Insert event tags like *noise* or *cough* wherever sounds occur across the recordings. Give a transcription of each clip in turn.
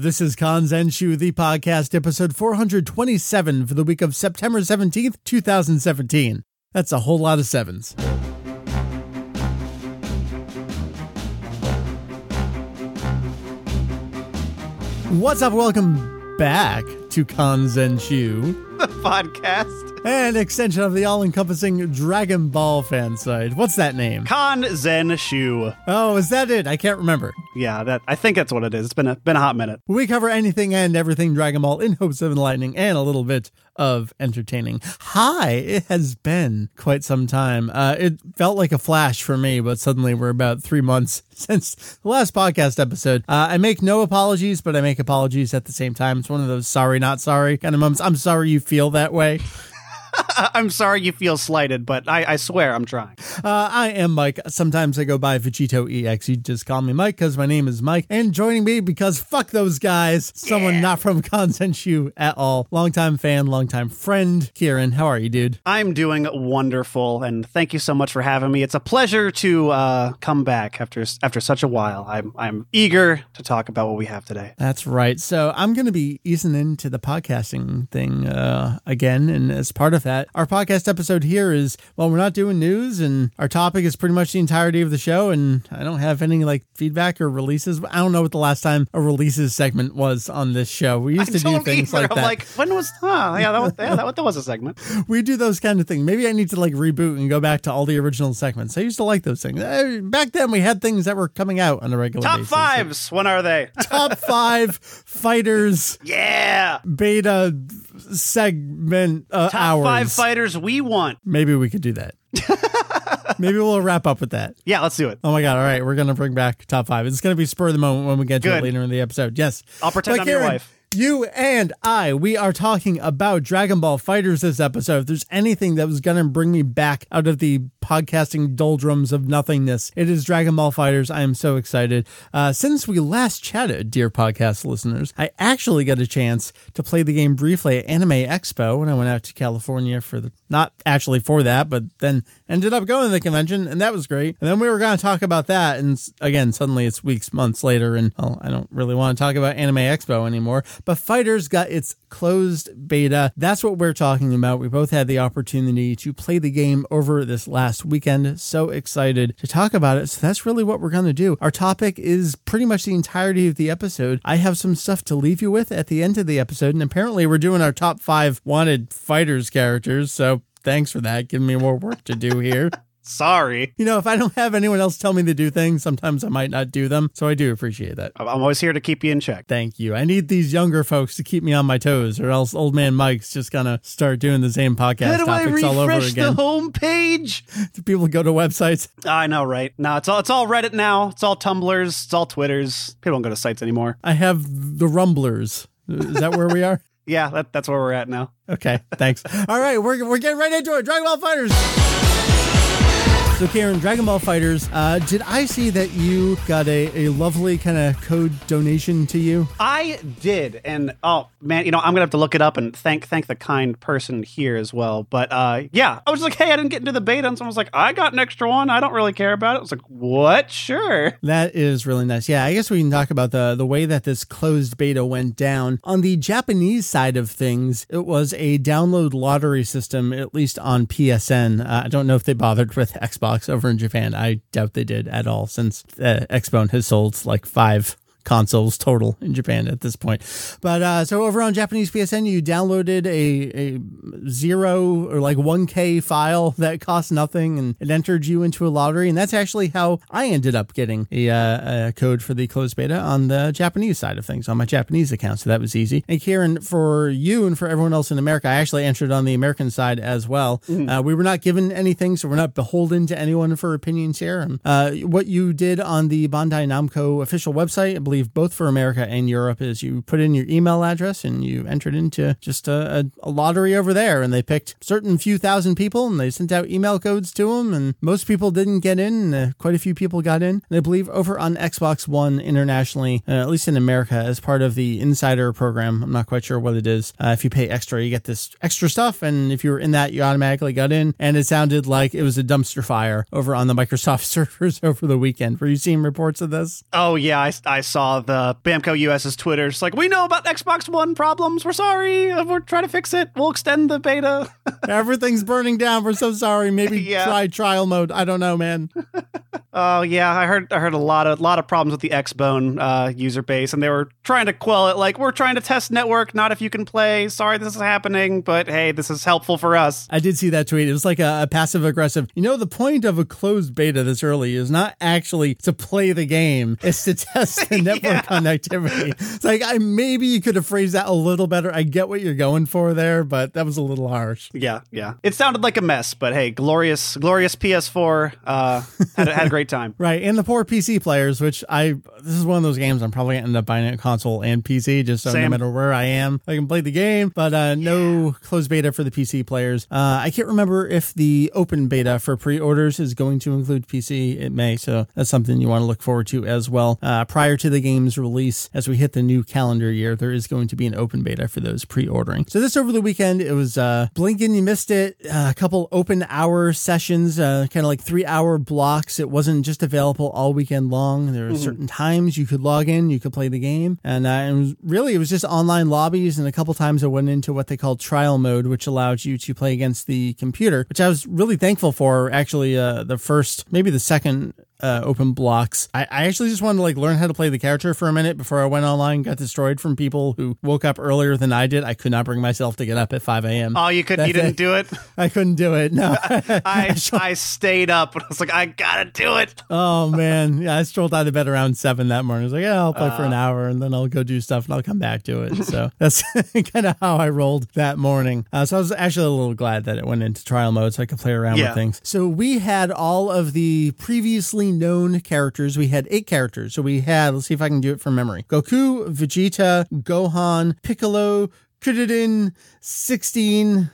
This is Kanzenshuu, the podcast, episode 427 for the week of September 17th, 2017. That's a whole lot of sevens. What's up? Welcome back to Kanzenshuu, the podcast. an extension of the all encompassing Dragon Ball fan site. What's that name? Con Zen Shu. Oh, is that it? I can't remember. Yeah, that I think that's what it is. It's been a been a hot minute. We cover anything and everything Dragon Ball in hopes of enlightening and a little bit of entertaining. Hi, it has been quite some time. Uh, it felt like a flash for me, but suddenly we're about three months *laughs* since the last podcast episode. Uh, I make no apologies, but I make apologies at the same time. It's one of those sorry, not sorry kind of moments. I'm sorry you feel that way. *laughs* I'm sorry you feel slighted, but I, I swear I'm trying. Uh, I am Mike. Sometimes I go by Vegito EX. You just call me Mike because my name is Mike. And joining me because fuck those guys, someone not from Kanzenshuu at all. Longtime fan, longtime friend. Kieran, how are you, dude? I'm doing wonderful, and thank you so much for having me. It's a pleasure to uh, come back after after such a while. I'm I'm eager to talk about what we have today. That's right. So I'm going to be easing into the podcasting thing uh, again. And as part of that, our podcast episode here is well, we're not doing news, and our topic is pretty much the entirety of the show. And I don't have any like feedback or releases. I don't know what the last time a releases segment was on this show. We used I to do things either. like I'm that. like, when was? Huh, yeah, that was yeah, that, was- that was a segment. *laughs* we do those kind of things. Maybe I need to like reboot and go back to all the original segments. I used to like those things. Back then, we had things that were coming out on a regular Top basis. fives. When are they? Top five *laughs* fighters yeah. beta segment uh, Top hours. five fighters we want. Maybe we could do that. *laughs* Maybe we'll wrap up with that. Yeah, let's do it. Oh my god! All right, we're gonna bring back top five. It's gonna be spur of the moment when we get to it later in the episode. Yes, I'll pretend I'm your wife. You and I, we are talking about Dragon Ball Fighters this episode. If there's anything that was gonna bring me back out of the podcasting doldrums of nothingness, it is Dragon Ball Fighters. I am so excited. Uh, since we last chatted, dear podcast listeners, I actually got a chance to play the game briefly at Anime Expo when I went out to California for the not actually for that, but then ended up going to the convention, and that was great. And then we were going to talk about that, and again, suddenly it's weeks, months later, and well, I don't really want to talk about Anime Expo anymore. But Fighters got its closed beta. That's what we're talking about. We both had the opportunity to play the game over this last weekend. So excited to talk about it. So that's really what we're going to do. Our topic is pretty much the entirety of the episode. I have some stuff to leave you with at the end of the episode, and apparently we're doing our top five wanted fighters characters. So thanks for that. Giving me more work to do here. *laughs* Sorry. You know, if I don't have anyone else tell me to do things, sometimes I might not do them. So I do appreciate that. I'm always here to keep you in check. Thank you. I need these younger folks to keep me on my toes, or else old man Mike's just gonna start doing the same podcast How do I topics all over refresh the again. home page? *laughs* People go to websites. I know, right? No, it's all it's all Reddit now. It's all Tumblrs. It's all Twitters. People don't go to sites anymore. I have the Rumblers. Is that where we are? *laughs* Yeah, that, that's where we're at now. Okay, thanks. All right, we're, we're getting right into it. Dragon Ball Fighters. So, Karen, Dragon Ball Fighters, uh, did I see that you got a, a lovely kind of code donation to you? I did, and oh man, you know I'm gonna have to look it up and thank thank the kind person here as well. But uh, yeah, I was like, hey, I didn't get into the beta, and someone was like, I got an extra one. I don't really care about it. I was like, what? Sure. That is really nice. Yeah, I guess we can talk about the the way that this closed beta went down. On the Japanese side of things, it was a download lottery system, at least on PSN. Uh, I don't know if they bothered with Xbox over in Japan. I doubt they did at all, since uh, Xbone has sold like five consoles total in Japan at this point. But uh, so over on Japanese PSN, you downloaded a, a zero or like 1K file that cost nothing and it entered you into a lottery. And that's actually how I ended up getting a, uh, a code for the closed beta on the Japanese side of things on my Japanese account. So that was easy. And Kieran, for you and for everyone else in America, I actually entered on the American side as well. Uh, we were not given anything, so we're not beholden to anyone for opinions here. Uh, what you did on the Bandai Namco official website, I believe both for America and Europe, is you put in your email address and you entered into just a, a, lottery over there, and they picked certain few thousand people and they sent out email codes to them, and most people didn't get in. Uh, quite a few people got in, and I believe over on Xbox One internationally, uh, at least in America, as part of the Insider program. I'm not quite sure what it is. Uh, if you pay extra, you get this extra stuff, and if you were in that, you automatically got in. And it sounded like it was a dumpster fire over on the Microsoft *laughs* servers over the weekend. Were you seeing reports of this? Oh yeah, I, I saw saw the Bamco US's Twitter. It's like, we know about Xbox One problems. We're sorry. We're trying to fix it. We'll extend the beta. *laughs* Everything's burning down. We're so sorry. Maybe *laughs* Yeah. try trial mode. I don't know, man. *laughs* Oh yeah, I heard I heard a lot of lot of problems with the Xbone uh, user base, and they were trying to quell it. Like, we're trying to test network, not if you can play. Sorry, this is happening, but hey, this is helpful for us. I did see that tweet. It was like a, a passive aggressive. You know, the point of a closed beta this early is not actually to play the game; it's to test the network connectivity. It's like I maybe you could have phrased that a little better. I get what you're going for there, but that was a little harsh. Yeah, yeah. It sounded like a mess, but hey, glorious, glorious PS4 uh, had, a- had a great time. *laughs* Right, and the poor PC players, which I this is one of those games I'm probably gonna end up buying a console and PC just so no Same. matter where I am, I can play the game. But uh, no closed beta for the PC players. Uh, I can't remember if the open beta for pre-orders is going to include PC. It may, so that's something you want to look forward to as well. Uh, prior to the game's release, as we hit the new calendar year, there is going to be an open beta for those pre-ordering. So this over the weekend, it was uh, blinking, you missed it. Uh, a couple open hour sessions, uh, kind of like three hour blocks. It wasn't just available all weekend long. There were certain times you could log in, you could play the game, and uh, it was really it was just online lobbies. And a couple times I went into what they called trial mode, which allowed you to play against the computer, which I was really thankful for. Actually, uh, the first, maybe the second uh, open blocks. I, I actually just wanted to like learn how to play the character for a minute before I went online. Got destroyed from people who woke up earlier than I did. I could not bring myself to get up at 5 a.m. Oh, you could, That you didn't day. do it. *laughs* I couldn't do it. No. *laughs* I *laughs* I stayed up and I was like, I gotta do it. oh man, yeah. I strolled out of bed around seven that morning. I was like, yeah, I'll play Uh. for an hour and then I'll go do stuff and I'll come back to it. So that's kind of how I rolled that morning. Uh, so I was actually a little glad that it went into trial mode so I could play around Yeah. with things. So we had all of the previously known characters. We had eight characters. So we had, let's see if I can do it from memory Goku, Vegeta, Gohan, Piccolo, Krillin, 16,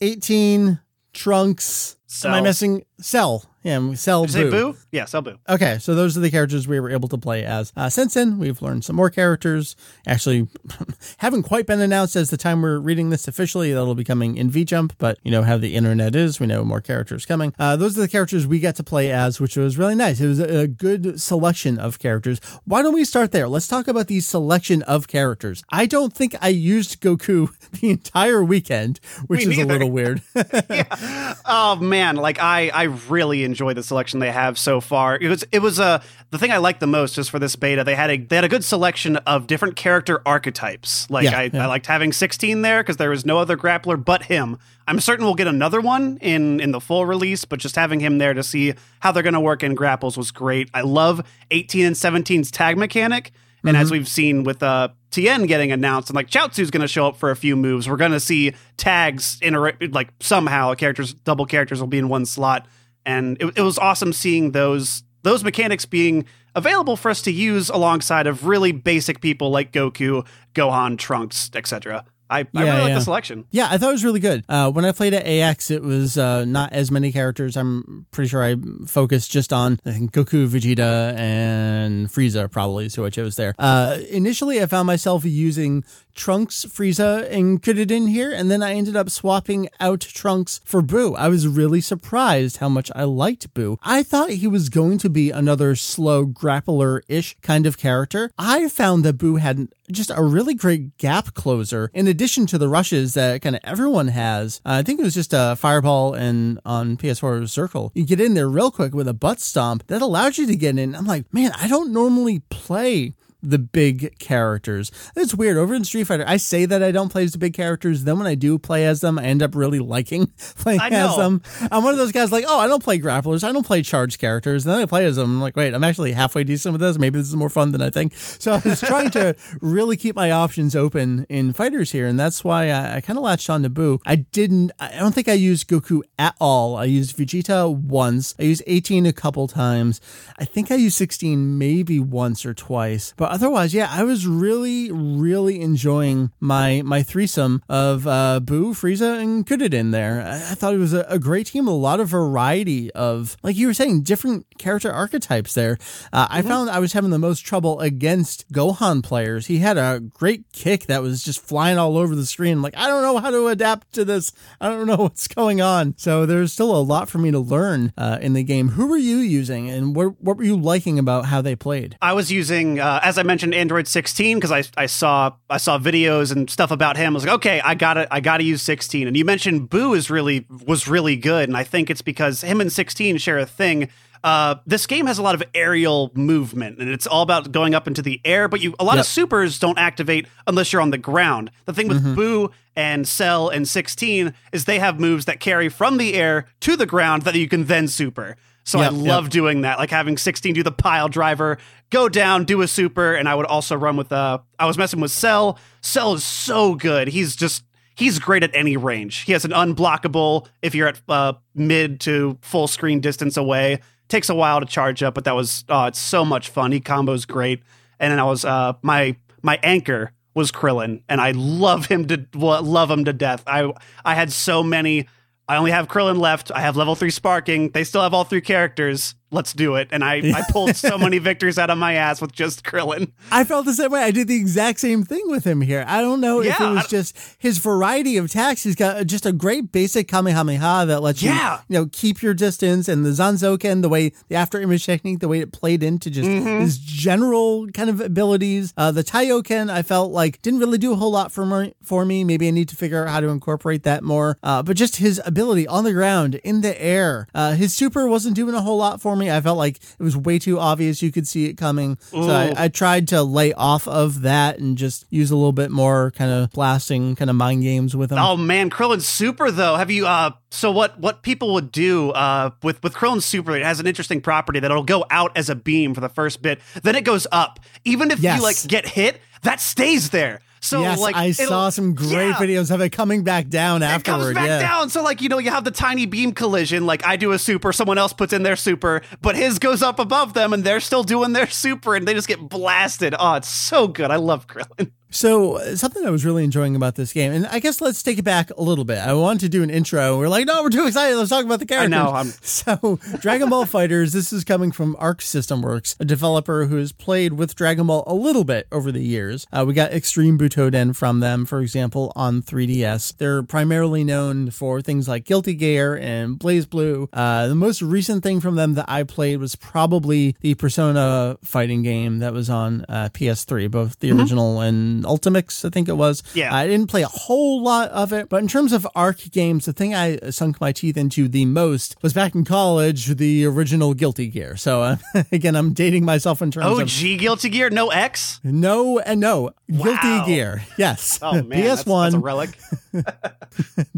18, Trunks. Am I missing Cell? Yeah, Cell. Did Boo. boo? Yeah, Cell Boo. Okay, so those are the characters we were able to play as. Uh, since then, we've learned some more characters. Actually, *laughs* haven't quite been announced as the time we're reading this officially. That'll be coming in VJump, but you know how the internet is. We know more characters coming. Uh, those are the characters we got to play as, which was really nice. It was a, good selection of characters. Why don't we start there? Let's talk about the selection of characters. I don't think I used Goku *laughs* the entire weekend, which is a little weird. *laughs* Oh man, like I I really enjoy the selection they have so far. It was it was uh, the thing I liked the most is for this beta they had a they had a good selection of different character archetypes. Like Yeah, I, yeah. I liked having 16 there because there was no other grappler but him. I'm certain we'll get another one in in the full release, but just having him there to see how they're going to work in grapples was great. I love 18 and 17's tag mechanic. And Mm-hmm. as we've seen with uh, Tien getting announced, and like Chaozu's going to show up for a few moves, we're going to see tags inter- like somehow characters, double characters will be in one slot, and it, it was awesome seeing those those mechanics being available for us to use alongside of really basic people like Goku, Gohan, Trunks, etc. I, I Yeah, really like the selection. Yeah, I thought it was really good. Uh, when I played at AX, it was uh, not as many characters. I'm pretty sure I focused just on I think Goku, Vegeta, and Frieza probably, so I chose there. Uh, initially, I found myself using Trunks, Frieza, and Krillin here, and then I ended up swapping out Trunks for Boo. I was really surprised how much I liked Boo. I thought he was going to be another slow grappler-ish kind of character. I found that Boo had just a really great gap closer in addition to the rushes that kind of everyone has. Uh, I think it was just a fireball and on PS4 circle. You get in there real quick with a butt stomp that allows you to get in. I'm like, man, I don't normally play the big characters. It's weird. Over in Street Fighter, I say that I don't play as the big characters. Then when I do play as them, I end up really liking *laughs* playing as them. I'm one of those guys like, oh, I don't play grapplers. I don't play charged characters. And then I play as them. I'm like, wait, I'm actually halfway decent with this. Maybe this is more fun than I think. So I was trying to *laughs* really keep my options open in fighters here. And that's why I, I kind of latched on to Boo. I didn't, I don't think I used Goku at all. I used Vegeta once. I used 18 a couple times. I think I used 16 maybe once or twice. But otherwise, yeah, I was really, really enjoying my my threesome of uh, Boo, Frieza, and Krillin there. I, I thought it was a, a great team, a lot of variety of, like you were saying, different character archetypes there. Uh, I found I was having the most trouble against Gohan players. He had a great kick that was just flying all over the screen. Like, I don't know how to adapt to this. I don't know *laughs* what's going on. So there's still a lot for me to learn uh, in the game. Who were you using and what, what were you liking about how they played? I was using, uh, as I mentioned, Android 16 because I, I saw I saw videos and stuff about him. I was like, okay, I got to I got to use 16. And you mentioned Boo is really was really good, and I think it's because him and 16 share a thing. Uh, this game has a lot of aerial movement, and it's all about going up into the air. But you, a lot Yep. of supers don't activate unless you're on the ground. The thing with Boo and Cell and 16 is they have moves that carry from the air to the ground that you can then super. So Yep, I yep. love doing that, like having 16 do the pile driver, go down, do a super, and I would also run with uh I was messing with Cell. Cell is so good. He's just he's great at any range. He has an unblockable if you're at uh, mid to full screen distance away. Takes a while to charge up, but that was oh, it's so much fun. He combos great. And then I was uh my my anchor was Krillin, and I love him to love him to death. I I had so many. I only have Krillin left. I have level three sparking. They still have all three characters. Let's do it. And I, I pulled so *laughs* many victories out of my ass with just Krillin. I felt the same way. I did the exact same thing with him here. I don't know if it was just his variety of attacks. He's got just a great basic Kamehameha that lets you, Yeah. you know, keep your distance, and the Zanzoken, the way the after image technique, the way it played into just Mm-hmm. his general kind of abilities. Uh, the Taiyoken, I felt like didn't really do a whole lot for me. For me, maybe I need to figure out how to incorporate that more. Uh, but just his ability on the ground, in the air, uh, his super wasn't doing a whole lot for me. I felt like it was way too obvious. You could see it coming. So I, I tried to lay off of that and just use a little bit more kind of blasting kind of mind games with him. Oh man, Krillin's super though. Have you uh so what what people would do uh with with Krillin's super it has an interesting property that it'll go out as a beam for the first bit, then it goes up. Even if Yes. you like get hit, that stays there. So yes, like I saw some great Yeah. videos of it coming back down It afterward. comes back yeah. down. So, like, you know, you have the tiny beam collision. Like, I do a super, someone else puts in their super, but his goes up above them and they're still doing their super and they just get blasted. Oh, it's so good. I love Krillin. So uh, something I was really enjoying about this game, and I guess let's take it back a little bit. I wanted to do an intro. and We're like, no, we're too excited. Let's talk about the characters. know, I'm- *laughs* So Dragon Ball Fighters. This is coming from Arc System Works, a developer who has played with Dragon Ball a little bit over the years. Uh, we got Extreme Butoden from them, for example, on 3DS. They're primarily known for things like Guilty Gear and BlazBlue. Uh, the most recent thing from them that I played was probably the Persona fighting game that was on uh, PS3, both the original and Ultimax, I think it was. Yeah. I didn't play a whole lot of it, but in terms of Arc games, the thing I sunk my teeth into the most was back in college, the original Guilty Gear. So uh, *laughs* again, I'm dating myself in terms Oh, of G Guilty Gear, no X. no and no. Wow. Guilty Gear. Yes. *laughs* Oh man, that's, that's a *laughs* PS1. relic.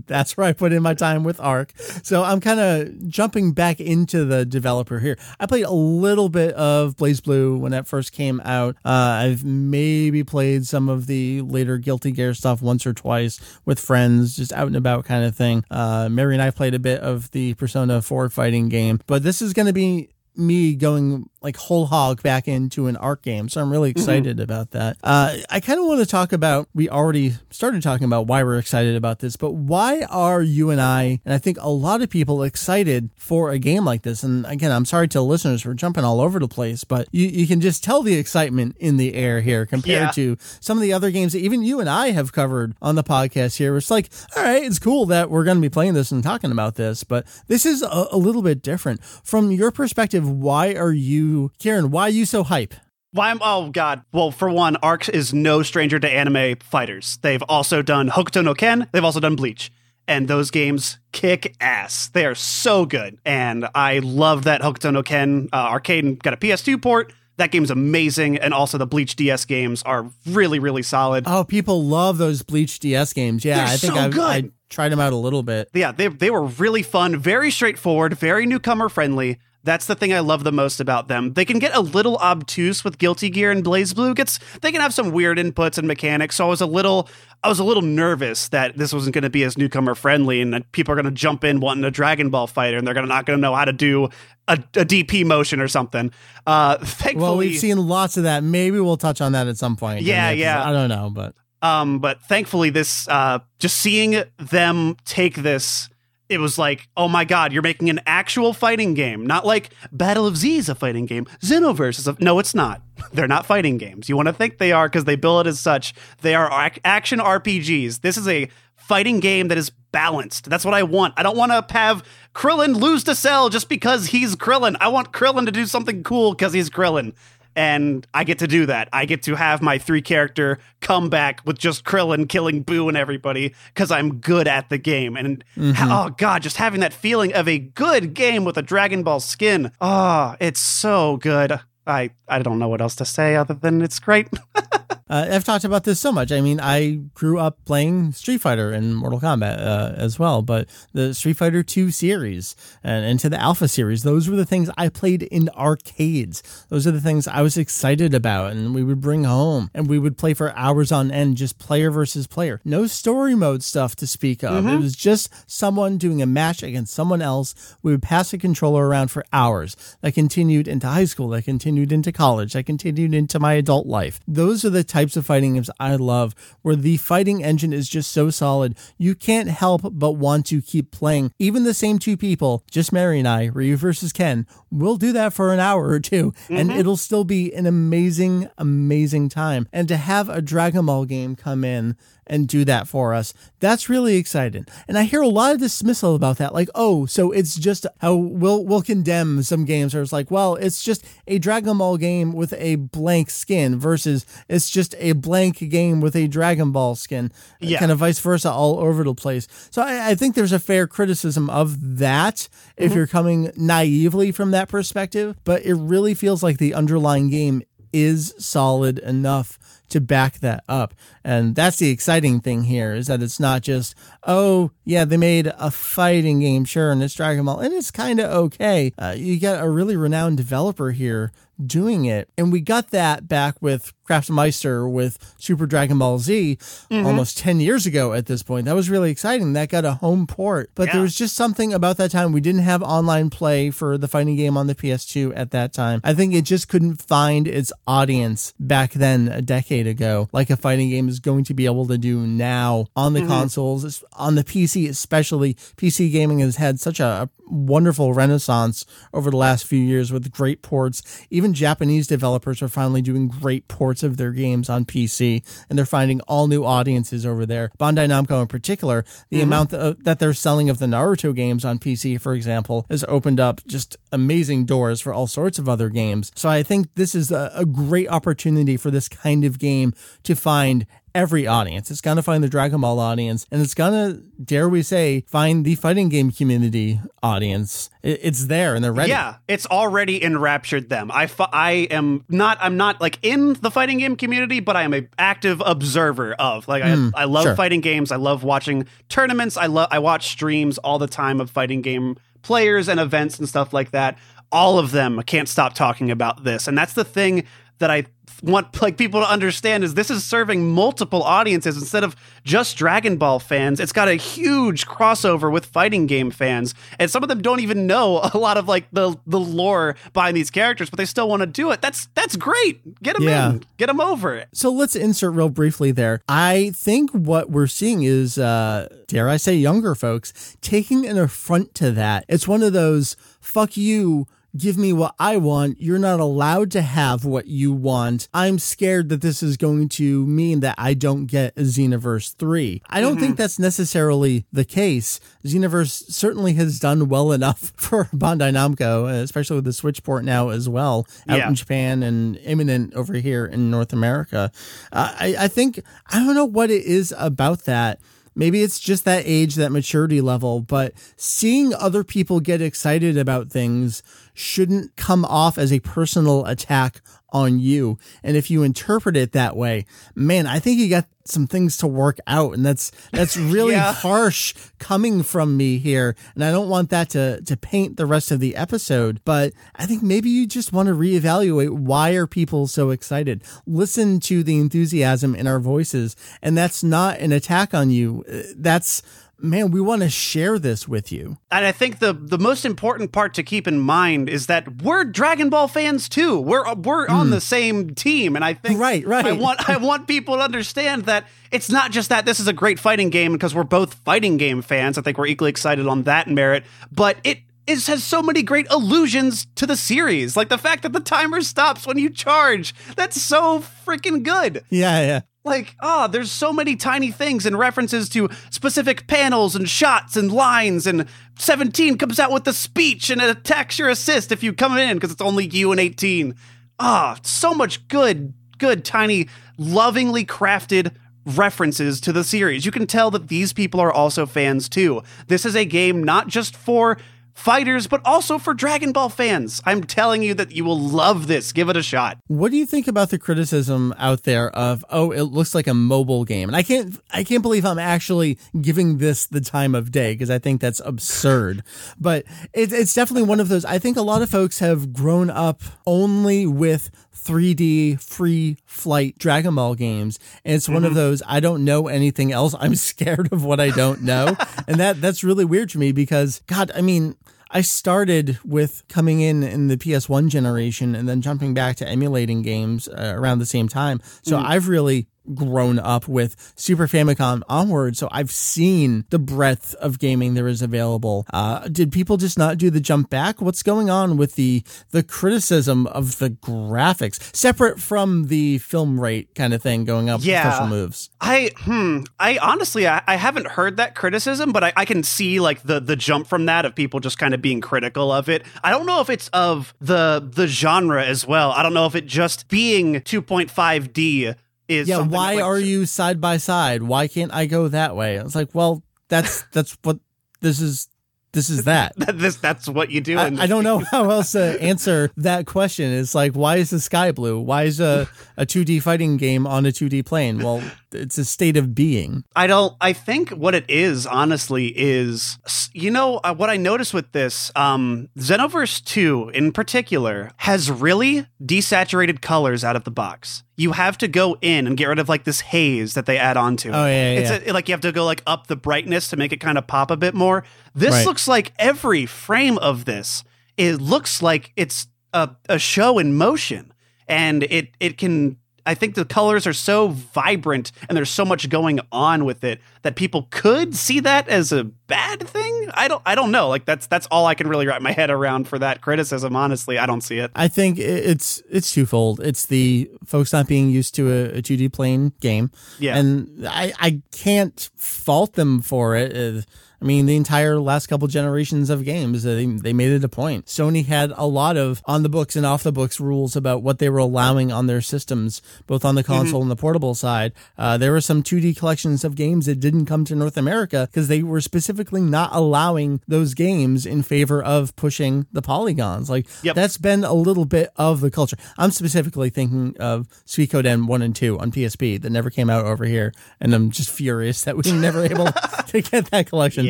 That's where I put in my time with Arc. So I'm kind of jumping back into the developer here. I played a little bit of BlazBlue when it first came out. Uh, I've maybe played some of the later Guilty Gear stuff once or twice with friends, just out and about kind of thing. Uh, Mary and I played a bit of the Persona 4 fighting game, but this is going to be me going like whole hog back into an arc game. So I'm really excited about that. Uh, I kind of want to talk about, we already started talking about why we're excited about this, but why are you and I, and I think a lot of people excited for a game like this? And again, I'm sorry to listeners for jumping all over the place, but you, you can just tell the excitement in the air here compared Yeah. to some of the other games that even you and I have covered on the podcast here. It's like, all right, it's cool that we're going to be playing this and talking about this, but this is a, a little bit different. From your perspective, why are you, Karen, why are you so hype? Why am oh god. Well, for one, Arc is no stranger to anime fighters. They've also done Hokuto no Ken, they've also done Bleach. And those games kick ass. They are so good. And I love that Hokuto no Ken uh, arcade got a PS2 port. That game's amazing. And also the Bleach DS games are really, really solid. Oh, people love those Bleach DS games. Yeah, They're I think so I've, good. I tried them out a little bit. yeah, they they were really fun, very straightforward, very newcomer friendly. That's the thing I love the most about them. They can get a little obtuse with Guilty Gear and BlazBlue. Gets they can have some weird inputs and mechanics. So I was a little I was a little nervous that this wasn't going to be as newcomer friendly and that people are going to jump in wanting a Dragon Ball fighter and they're gonna, not going to know how to do a, a DP motion or something. Uh, thankfully, Well, we've seen lots of that. Maybe we'll touch on that at some point. Yeah, yeah. I don't know, but Um, but thankfully, this uh, just seeing them take this, it was like, oh my god, you're making an actual fighting game, not like Battle of Z is a fighting game, Xenoverse is a no, it's not. *laughs* They're not fighting games. You want to think they are because they bill it as such. They are ac- action RPGs. This is a fighting game that is balanced. That's what I want. I don't want to have Krillin lose to Cell just because he's Krillin. I want Krillin to do something cool because he's Krillin. And I get to do that. I get to have my three character come back with just Krillin killing Boo and everybody because I'm good at the game. And Mm-hmm. oh god, just having that feeling of a good game with a Dragon Ball skin. Oh, it's so good. I I don't know what else to say other than it's great. *laughs* Uh, I've talked about this so much. I mean, I grew up playing Street Fighter and Mortal Kombat uh, as well, but the Street Fighter 2 series and into the Alpha series, those were the things I played in arcades. Those are the things I was excited about, and we would bring home and we would play for hours on end, just player versus player. No story mode stuff to speak of. It was just someone doing a match against someone else. We would pass a controller around for hours. That continued into high school, that continued into college, that continued into my adult life. Those are the types of fighting games I love, where the fighting engine is just so solid, you can't help but want to keep playing. Even the same two people, just Mary and I, Ryu versus Ken, we'll do that for an hour or 2 and mm-hmm. it'll still be an amazing, amazing time. And to have a Dragon Ball game come in and do that for us. That's really exciting. And I hear a lot of dismissal about that. Like, oh, so it's just how we'll we'll condemn some games or it's like, well, it's just a Dragon Ball game with a blank skin versus it's just a blank game with a Dragon Ball skin. Yeah. Kind of vice versa all over the place. So I, I think there's a fair criticism of that if mm-hmm. you're coming naively from that perspective. But it really feels like the underlying game is solid enough to back that up. And that's the exciting thing here is that it's not just, oh, yeah, they made a fighting game, sure, and it's Dragon Ball, and it's kind of okay. Uh, you got a really renowned developer here doing it. And we got that back with Craftsmeister with Super Dragon Ball Z almost 10 years ago at this point. That was really exciting. That got a home port. But there was just something about that time. We didn't have online play for the fighting game on the PS2 at that time. I think it just couldn't find its audience back then, a decade ago, like a fighting game is going to be able to do now on the consoles, es- on the PC especially. PC gaming has had such a, wonderful renaissance over the last few years with great ports. Even Japanese developers are finally doing great ports of their games on PC, and they're finding all new audiences over there. Bandai Namco, in particular, the mm-hmm. amount that, that they're selling of the Naruto games on PC, for example, has opened up just amazing doors for all sorts of other games. So I think this is a, a great opportunity for this kind of game to find every audience. It's going to find the Dragon Ball audience, and it's going to, dare we say, find the fighting game community audience. It's there, and they're ready. Yeah, it's already enraptured them. I fi- I am not I'm not like in the fighting game community, but I am a active observer of. Like I mm, I love sure. fighting games. I love watching tournaments. I love I watch streams all the time of fighting game players and events and stuff like that. All of them can't stop talking about this. And that's the thing that I want like people to understand is this is serving multiple audiences instead of just Dragon Ball fans. It's got a huge crossover with fighting game fans, and some of them don't even know *laughs* a lot of like the the lore behind these characters, but they still want to do it. That's that's great. Get them Yeah. in. Get them over it. So let's insert real briefly there. I think what we're seeing is, uh, dare I say, younger folks taking an affront to that. It's one of those fuck you. Give me what I want. You're not allowed to have what you want. I'm scared that this is going to mean that I don't get a Xenoverse 3. I don't think that's necessarily the case. Xenoverse certainly has done well enough *laughs* for Bandai Namco, especially with the Switch port now as well, out Yeah. in Japan and imminent over here in North America. Uh, I, I think, I don't know what it is about that. Maybe it's just that age, that maturity level, but seeing other people get excited about things shouldn't come off as a personal attack on you. And if you interpret it that way, man, I think you got some things to work out. And that's, that's *laughs* really Yeah. harsh coming from me here. And I don't want that to, to paint the rest of the episode, but I think maybe you just want to reevaluate why are people so excited? Listen to the enthusiasm in our voices. And that's not an attack on you. Uh, That's, man, we want to share this with you. And I think the the most important part to keep in mind is that we're Dragon Ball fans too. We're we're on the same team, and I think Hmm. Right, right. I want I want people to understand that it's not just that this is a great fighting game because we're both fighting game fans. I think we're equally excited on that merit, but it. It has so many great allusions to the series, like the fact that the timer stops when you charge. That's so freaking good. Yeah, yeah. Like, oh, there's so many tiny things and references to specific panels and shots and lines. And 17 comes out with the speech and it attacks your assist if you come in because it's only you and 18. ah, so much good, good, tiny, lovingly crafted references to the series. You can tell that these people are also fans too. This is a game not just for fighters, but also for Dragon Ball fans. I'm telling you that you will love this. Give it a shot. What do you think about the criticism out there of oh, it looks like a mobile game? And I can't I can't believe I'm actually giving this the time of day because I think that's absurd. but it, it's definitely one of those. I think a lot of folks have grown up only with 3D free flight Dragon Ball games. And it's one mm-hmm. of those I don't know anything else. I'm *laughs* scared of what I don't know. and that that's really weird to me because god, I mean, I started with coming in in the PS1 generation and then jumping back to emulating games uh, around the same time. So mm. I've really grown up with Super Famicom onward, so I've seen the breadth of gaming there is available. Uh, did people just not do the jump back? What's going on with the the criticism of the graphics, separate from the film rate kind of thing going up? Yeah, special moves. I hmm. I honestly, I, I haven't heard that criticism, but I, I can see like the the jump from that of people just kind of being critical of it. I don't know if it's of the the genre as well. I don't know if it just being 2.5D is yeah why like, are you side by side why can't i go that way it's like well that's *laughs* that's what this is this is that. *laughs* this that's what you do. I, I, don't know *laughs* how else to answer that question. It's like, why is the sky blue? Why is a a two D fighting game on a two D plane? Well, it's a state of being. I don't. I think what it is, honestly, is you know uh, what I noticed with this. Um, Xenoverse Two, in particular, has really desaturated colors out of the box you have to go in and get rid of like this haze that they add on to. Oh yeah, yeah. It's a, like you have to go like up the brightness to make it kind of pop a bit more. This right. looks like every frame of this. It looks like it's a, a show in motion, and it it can I think the colors are so vibrant and there's so much going on with it that people could see that as a bad thing. I don't I don't know. Like that's that's all I can really wrap my head around for that criticism. Honestly, I don't see it. I think it's it's twofold. It's the folks not being used to a, a 2D plane game. Yeah. And I I can't fault them for it. Uh, I mean, the entire last couple generations of games, they, they made it a point. Sony had a lot of on the books and off the books rules about what they were allowing on their systems, both on the mm-hmm. console mm-hmm. and the portable side. Uh, there were some 2D collections of games that didn't come to North America because they were specifically not allowing those games in favor of pushing the polygons. Like, yep. that's been a little bit of the culture. I'm specifically thinking of Suikoden 1 and 2 on PSP that never came out over here. And I'm just furious that we were never able *laughs* to get that collection.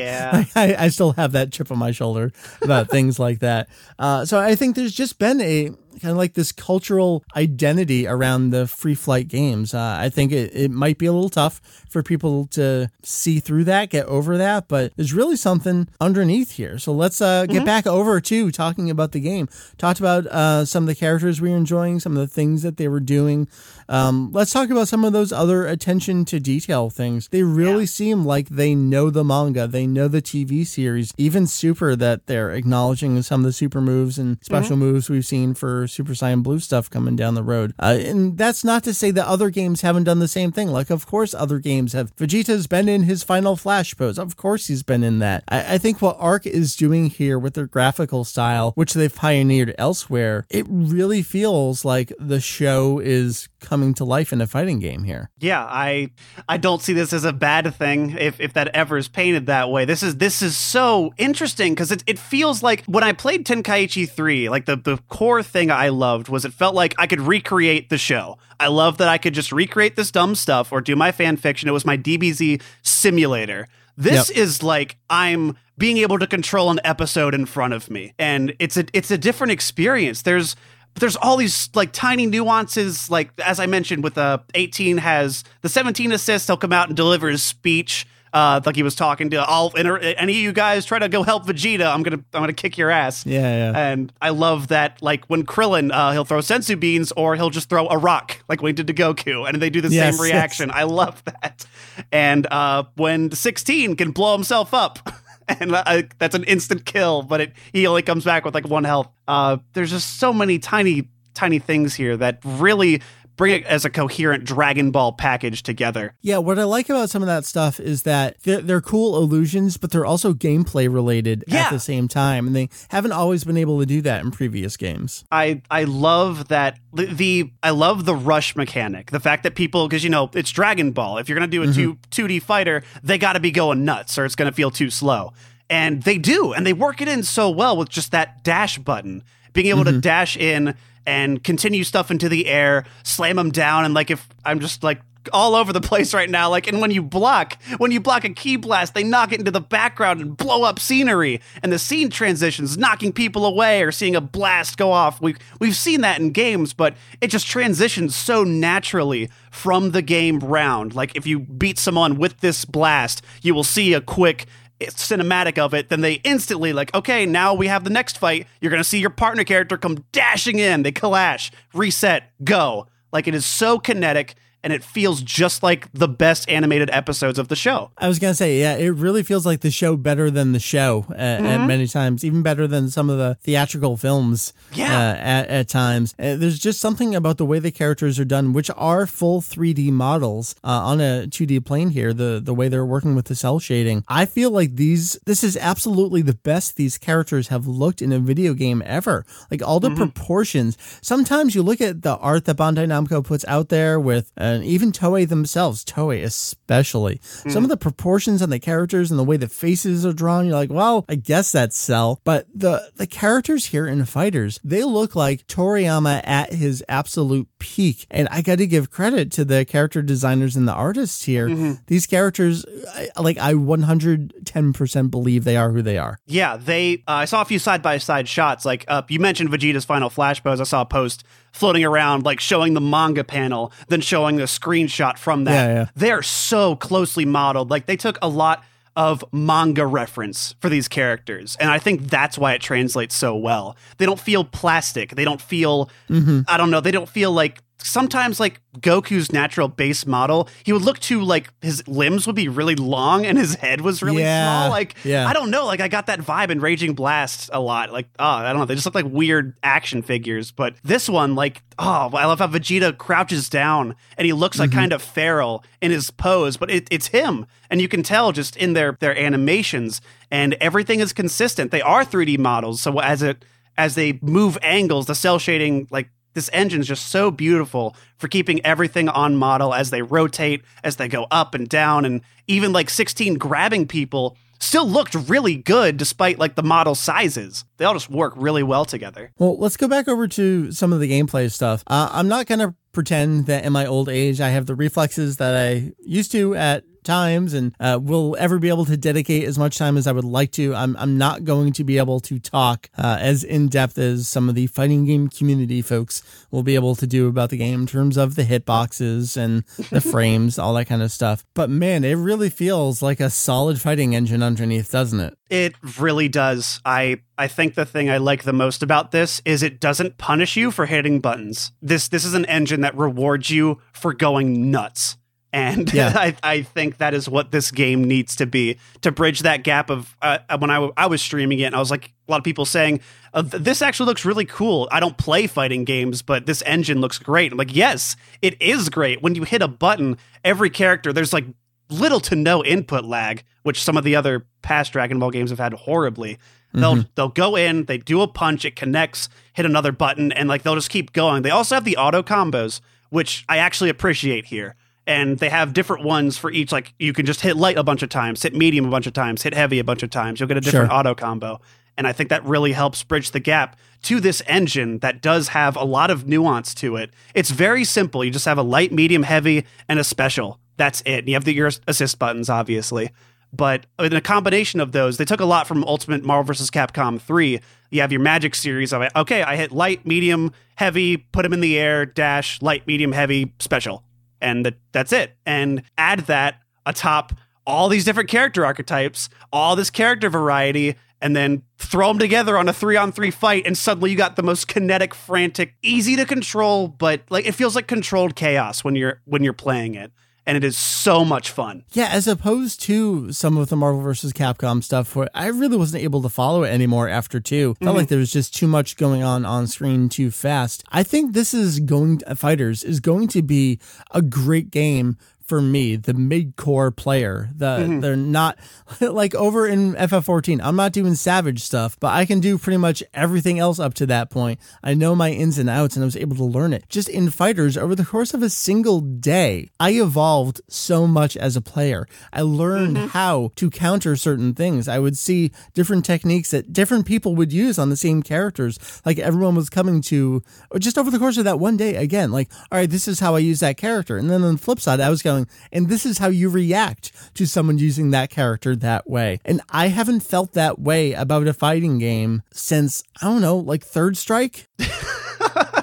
Yeah. *laughs* I, I still have that chip on my shoulder about things like that. Uh, so I think there's just been a kind of like this cultural identity around the free flight games. Uh, I think it, it might be a little tough for people to see through that, get over that, but there's really something underneath here. So let's uh, get mm-hmm. back over to talking about the game. Talked about uh, some of the characters we were enjoying, some of the things that they were doing. Um, let's talk about some of those other attention to detail things. They really yeah. seem like they know the manga, they know the TV series, even Super that they're acknowledging some of the super moves and special mm-hmm. moves we've seen for Super Saiyan Blue stuff coming down the road. Uh, and that's not to say that other games haven't done the same thing. Like, of course, other games have. Vegeta's been in his final Flash pose. Of course, he's been in that. I, I think what Arc is doing here with their graphical style, which they've pioneered elsewhere, it really feels like the show is coming to life in a fighting game here. Yeah, I I don't see this as a bad thing if if that ever is painted that way. This is this is so interesting because it, it feels like when I played Tenkaichi 3, like the, the core thing loved was it felt like I could recreate the show. I love that I could just recreate this dumb stuff or do my fan fiction. It was my DBZ simulator. This yep. is like I'm being able to control an episode in front of me and it's a it's a different experience. There's but there's all these like tiny nuances. Like as I mentioned, with the uh, 18 has the 17 assists. He'll come out and deliver his speech. Uh, like he was talking to all any of you guys try to go help Vegeta. I'm gonna I'm gonna kick your ass. Yeah, yeah. And I love that. Like when Krillin, uh, he'll throw senzu beans or he'll just throw a rock, like when he did to Goku, and they do the yes, same reaction. Yes. I love that. And uh, when 16 can blow himself up. *laughs* and uh, that's an instant kill. But it he only comes back with like one health. Uh, there's just so many tiny tiny things here that really bring it as a coherent Dragon Ball package together. Yeah, what I like about some of that stuff is that they're, they're cool illusions, but they're also gameplay related Yeah. at the same time, and they haven't always been able to do that in previous games. I I love that the, I love the rush mechanic. The fact that people because you know it's Dragon Ball. If you're gonna do a mm-hmm. two two D fighter, they got to be going nuts or it's gonna feel too slow. And they do, and they work it in so well with just that dash button, being able to mm-hmm. dash in and continue stuff into the air, slam them down, and like if I'm just like all over the *laughs* place right now. Like, and when you block, when you block a key blast, they knock it into the background and blow up scenery, and the scene transitions, knocking people away or seeing a blast go off. We've we've seen that in games, but it just transitions so naturally from the game round. Like, if you beat someone with this blast, you will see a quick cinematic of it, then they instantly like, okay, now we have the next fight. You're gonna see your partner character come dashing in. They clash, reset, go. Like it is so kinetic and it feels just like the best animated episodes of the show. I was gonna say, yeah, it really feels like the show better than the show at, at many times, even better than some of the theatrical films. Yeah. uh, at, at times, uh, there's just something about the way the characters are done, which are full 3D models uh, on a 2D plane here. The the way they're working with the cel shading, I feel like these this is absolutely the best these characters have looked in a video game ever. Like all the proportions. Sometimes you look at the art that Bandai Namco puts out there with, and even Toei themselves, Toei especially, some of the proportions on the characters and the way the faces are drawn. You're like, well, I guess that's Cell, but the the characters here in Fighters, they look like Toriyama at his absolute peak. And I got to give credit to the character designers and the artists here. These characters, I, like, I 110% believe they are who they are. Yeah, they. Uh, I saw a few side by side shots. Like uh, you mentioned Vegeta's final flash pose. I saw a post floating around, like showing the manga panel, then showing the screenshot from that. Yeah, yeah. They are so closely modeled. Like they took a lot of manga reference for these characters, and I think that's why it translates so well. They don't feel plastic. They don't feel. Mm-hmm. I don't know. They don't feel like. Sometimes, like Goku's natural base model, he would look too like his limbs would be really long and his head was really Yeah, small. Like, yeah. I don't know. Like I got that vibe in Raging Blast a lot. Like, oh, I don't know. They just look like weird action figures. But this one, like, oh, I love how Vegeta crouches down and he looks like mm-hmm. kind of feral in his pose, but it, it's him, and you can tell just in their their animations and everything is consistent. They are 3D models, so as it as they move angles, the cel shading like. This engine is just so beautiful for keeping everything on model as they rotate, as they go up and down, and even like 16 grabbing people still looked really good despite like the model sizes. They all just work really well together. Well, let's go back over to some of the gameplay stuff. Uh, I'm not going to pretend that in my old age I have the reflexes that I used to at times and uh, will ever be able to dedicate as much time as I would like to. I'm, I'm not going to be able to talk uh, as in depth as some of the fighting game community folks will be able to do about the game in terms of the hitboxes and the *laughs* frames, all that kind of stuff. But man, it really feels like a solid fighting engine underneath, doesn't it? It really does. I I think the thing I like the most about this is it doesn't punish you for hitting buttons. This this is an engine that rewards you for going nuts. And Yeah. *laughs* I, I think that is what this game needs to be to bridge that gap of uh, when I, w- I was streaming it and I was like a lot of people saying uh, th- this actually looks really cool. I don't play fighting games, but this engine looks great. I'm like, yes, it is great. When you hit a button, every character there's like little to no input lag, which some of the other past Dragon Ball games have had horribly. They'll they'll go in, they do a punch, it connects, hit another button, and like they'll just keep going. They also have the auto combos, which I actually appreciate here. And they have different ones for each. Like you can just hit light a bunch of times, hit medium a bunch of times, hit heavy a bunch of times. You'll get a different Sure. auto combo. And I think that really helps bridge the gap to this engine that does have a lot of nuance to it. It's very simple. You just have a light, medium, heavy, and a special. That's it. And You have the your assist buttons, obviously. But in a combination of those, they took a lot from Ultimate Marvel vs. Capcom 3. You have your magic series of it. Okay, I hit light, medium, heavy, put them in the air, dash, light, medium, heavy, special. And that, that's it. And add that atop all these different character archetypes, all this character variety, and then throw them together on a three on three fight, and suddenly you got the most kinetic, frantic, easy to control, but like it feels like controlled chaos when you're when you're playing it. And it is so much fun. Yeah, as opposed to some of the Marvel versus Capcom stuff where I really wasn't able to follow it anymore after 2 Felt mm-hmm. like there was just too much going on on screen too fast. I think this is going Fighters is going to be a great game for me, the mid-core player. The Mm-hmm. they're not *laughs* like over in FF14. I'm not doing savage stuff, but I can do pretty much everything else up to that point. I know my ins and outs and I was able to learn it. Just in fighters over the course of a single day, I evolved so much as a player. I learned Mm-hmm. how to counter certain things. I would see different techniques that different people would use on the same characters. Like everyone was coming to or just over the course of that one day again, like, all right, this is how I use that character. And then on the flip side, I was going, and this is how you react to someone using that character that way. And I haven't felt that way about a fighting game since, I don't know, like Third Strike. *laughs*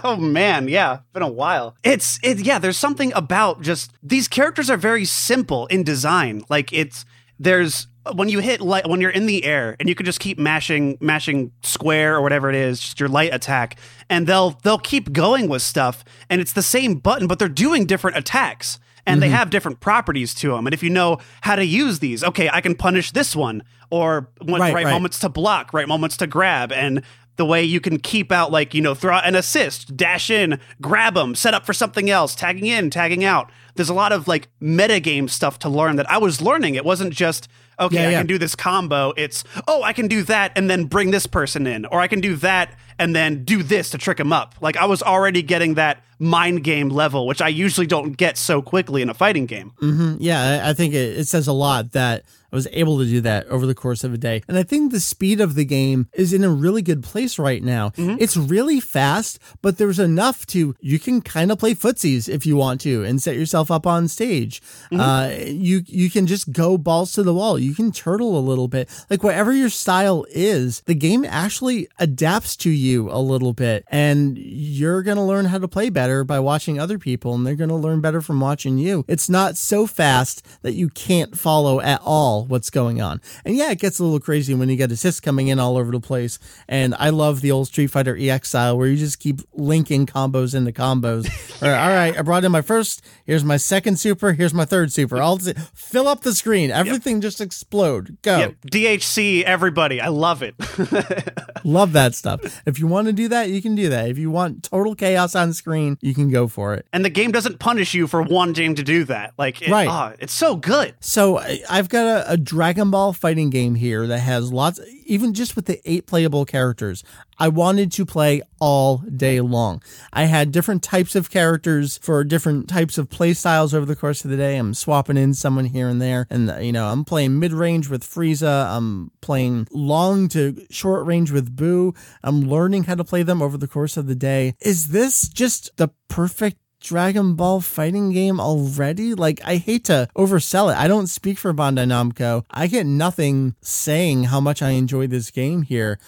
Oh man, yeah, been a while. It's it yeah, there's something about just these characters are very simple in design. Like it's there's when you hit light when you're in the air and you can just keep mashing mashing square or whatever it is, just your light attack, and they'll they'll keep going with stuff and it's the same button but they're doing different attacks. And they mm-hmm. have different properties to them. And if you know how to use these, okay, I can punish this one, or Right, right, right. moments to block, right moments to grab, and the way you can keep out like you know throw out an assist dash in grab them set up for something else tagging in tagging out there's a lot of like metagame stuff to learn that i was learning it wasn't just okay Yeah, i yeah. can do this combo it's oh i can do that and then bring this person in or i can do that and then do this to trick him up. Like i was already getting that mind game level which i usually don't get so quickly in a fighting game. Mm-hmm. Yeah, I I think it, it says a lot that I was able to do that over the course of a day. And I think the speed of the game is in a really good place right now. It's really fast, but there's enough to, you can kind of play footsies if you want to and set yourself up on stage. Uh, you, you can just go balls to the wall. You can turtle a little bit. Like whatever your style is, the game actually adapts to you a little bit and you're going to learn how to play better by watching other people and they're going to learn better from watching you. It's not so fast that you can't follow at all what's going on. And yeah, it gets a little crazy when you get assists coming in all over the place. And I love the old Street Fighter EX style where you just keep linking combos into combos. *laughs* Or, all right, I brought in my first, here's my second super, here's my third super. All fill up the screen. Everything just explode. Go. yep dhc everybody i love it *laughs* Love that stuff. If you want to do that, you can do that. If you want total chaos on screen, you can go for it. and the game doesn't punish you for wanting to do that like it, Right. ah, it's so good So I- I've got a, a Dragon Ball fighting game here that has lots, even just with the eight playable characters. I wanted to play all day long. I had different types of characters for different types of play styles over the course of the day. I'm swapping in someone here and there. And, you know, I'm playing mid range with Frieza. I'm playing long to short range with Boo. I'm learning how to play them over the course of the day. Is this just the perfect Dragon Ball fighting game already? Like, I hate to oversell it. I don't speak for Bandai Namco. I get nothing saying how much I enjoy this game here.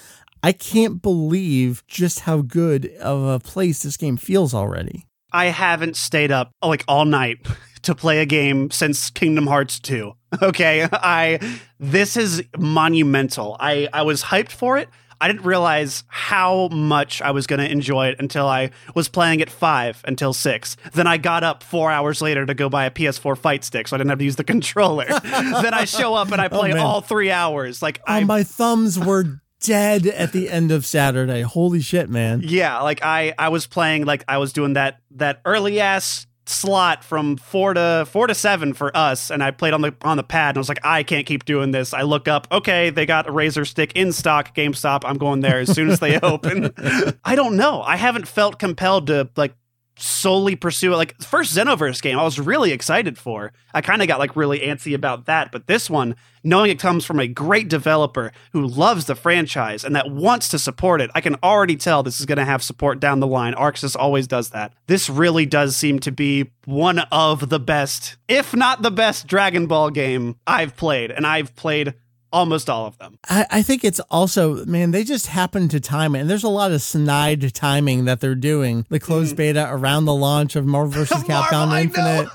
I can't believe just how good of a place this game feels already. I haven't stayed up like all night *laughs* to play a game since Kingdom Hearts 2. *laughs* Okay, I this is monumental. I I was hyped for it. I didn't realize how much I was going to enjoy it until I was playing at 5 until 6. Then I got up 4 hours later to go buy a PS4 fight stick so I didn't have to use the controller. *laughs* then I show up and I oh, play Oh, all 3 hours. Like Oh, I my thumbs were dead at the end of Saturday. Holy shit, man. Yeah, like I I was playing like I was doing that that early ass slot from four to four to seven for us, and I played on the on the pad, and I was like, I can't keep doing this. I look up, okay, they got a Razor Stick in stock, GameStop. I'm going there as soon as they *laughs* open. *laughs* I don't know. I haven't felt compelled to like solely pursue it. Like first Xenoverse game, I was really excited for. I kind of got like really antsy about that, but this one, knowing it comes from a great developer who loves the franchise and that wants to support it, I can already tell this is going to have support down the line. Arc Sys always does that. This really does seem to be one of the best, if not the best, Dragon Ball game I've played, and I've played almost all of them. I, I think it's also, man, they just happen to time it. And there's a lot of snide timing that they're doing. The closed beta around the launch of Marvel vs. *laughs* Capcom Mm. Marvel, Infinite. know.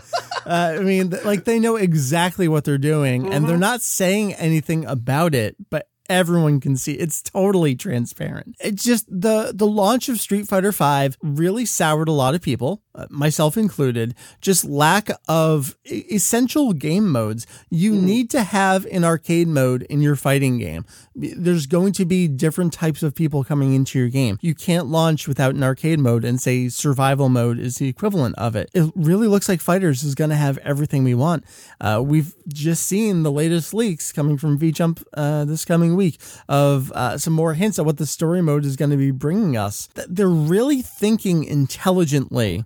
*laughs* uh, I mean, th- like they know exactly what they're doing and Mm-hmm. they're not saying anything about it, but everyone can see it's totally transparent. It's just the the launch of Street Fighter 5 really soured a lot of people myself included, just lack of essential game modes. You mm. need to have an arcade mode in your fighting game. There's going to be different types of people coming into your game. You can't launch without an arcade mode and say survival mode is the equivalent of it. It really looks like FighterZ is going to have everything we want. Uh, we've just seen the latest leaks coming from VJump uh, this coming week of uh, some more hints at what the story mode is going to be bringing us. They're really thinking intelligently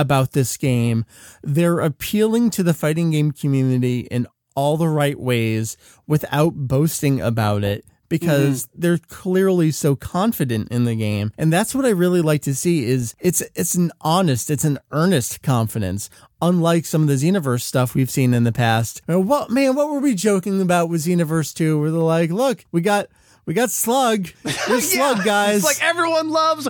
about this game. They're appealing to the fighting game community in all the right ways without boasting about it because mm-hmm. they're clearly so confident in the game. And that's what I really like to see is it's it's an honest, it's an earnest confidence. Unlike some of the Xenoverse stuff we've seen in the past. What man, what were we joking about with Xenoverse 2? Where they're like, look, we got we got Slug. *laughs* There's yeah, Slug, guys. It's like everyone loves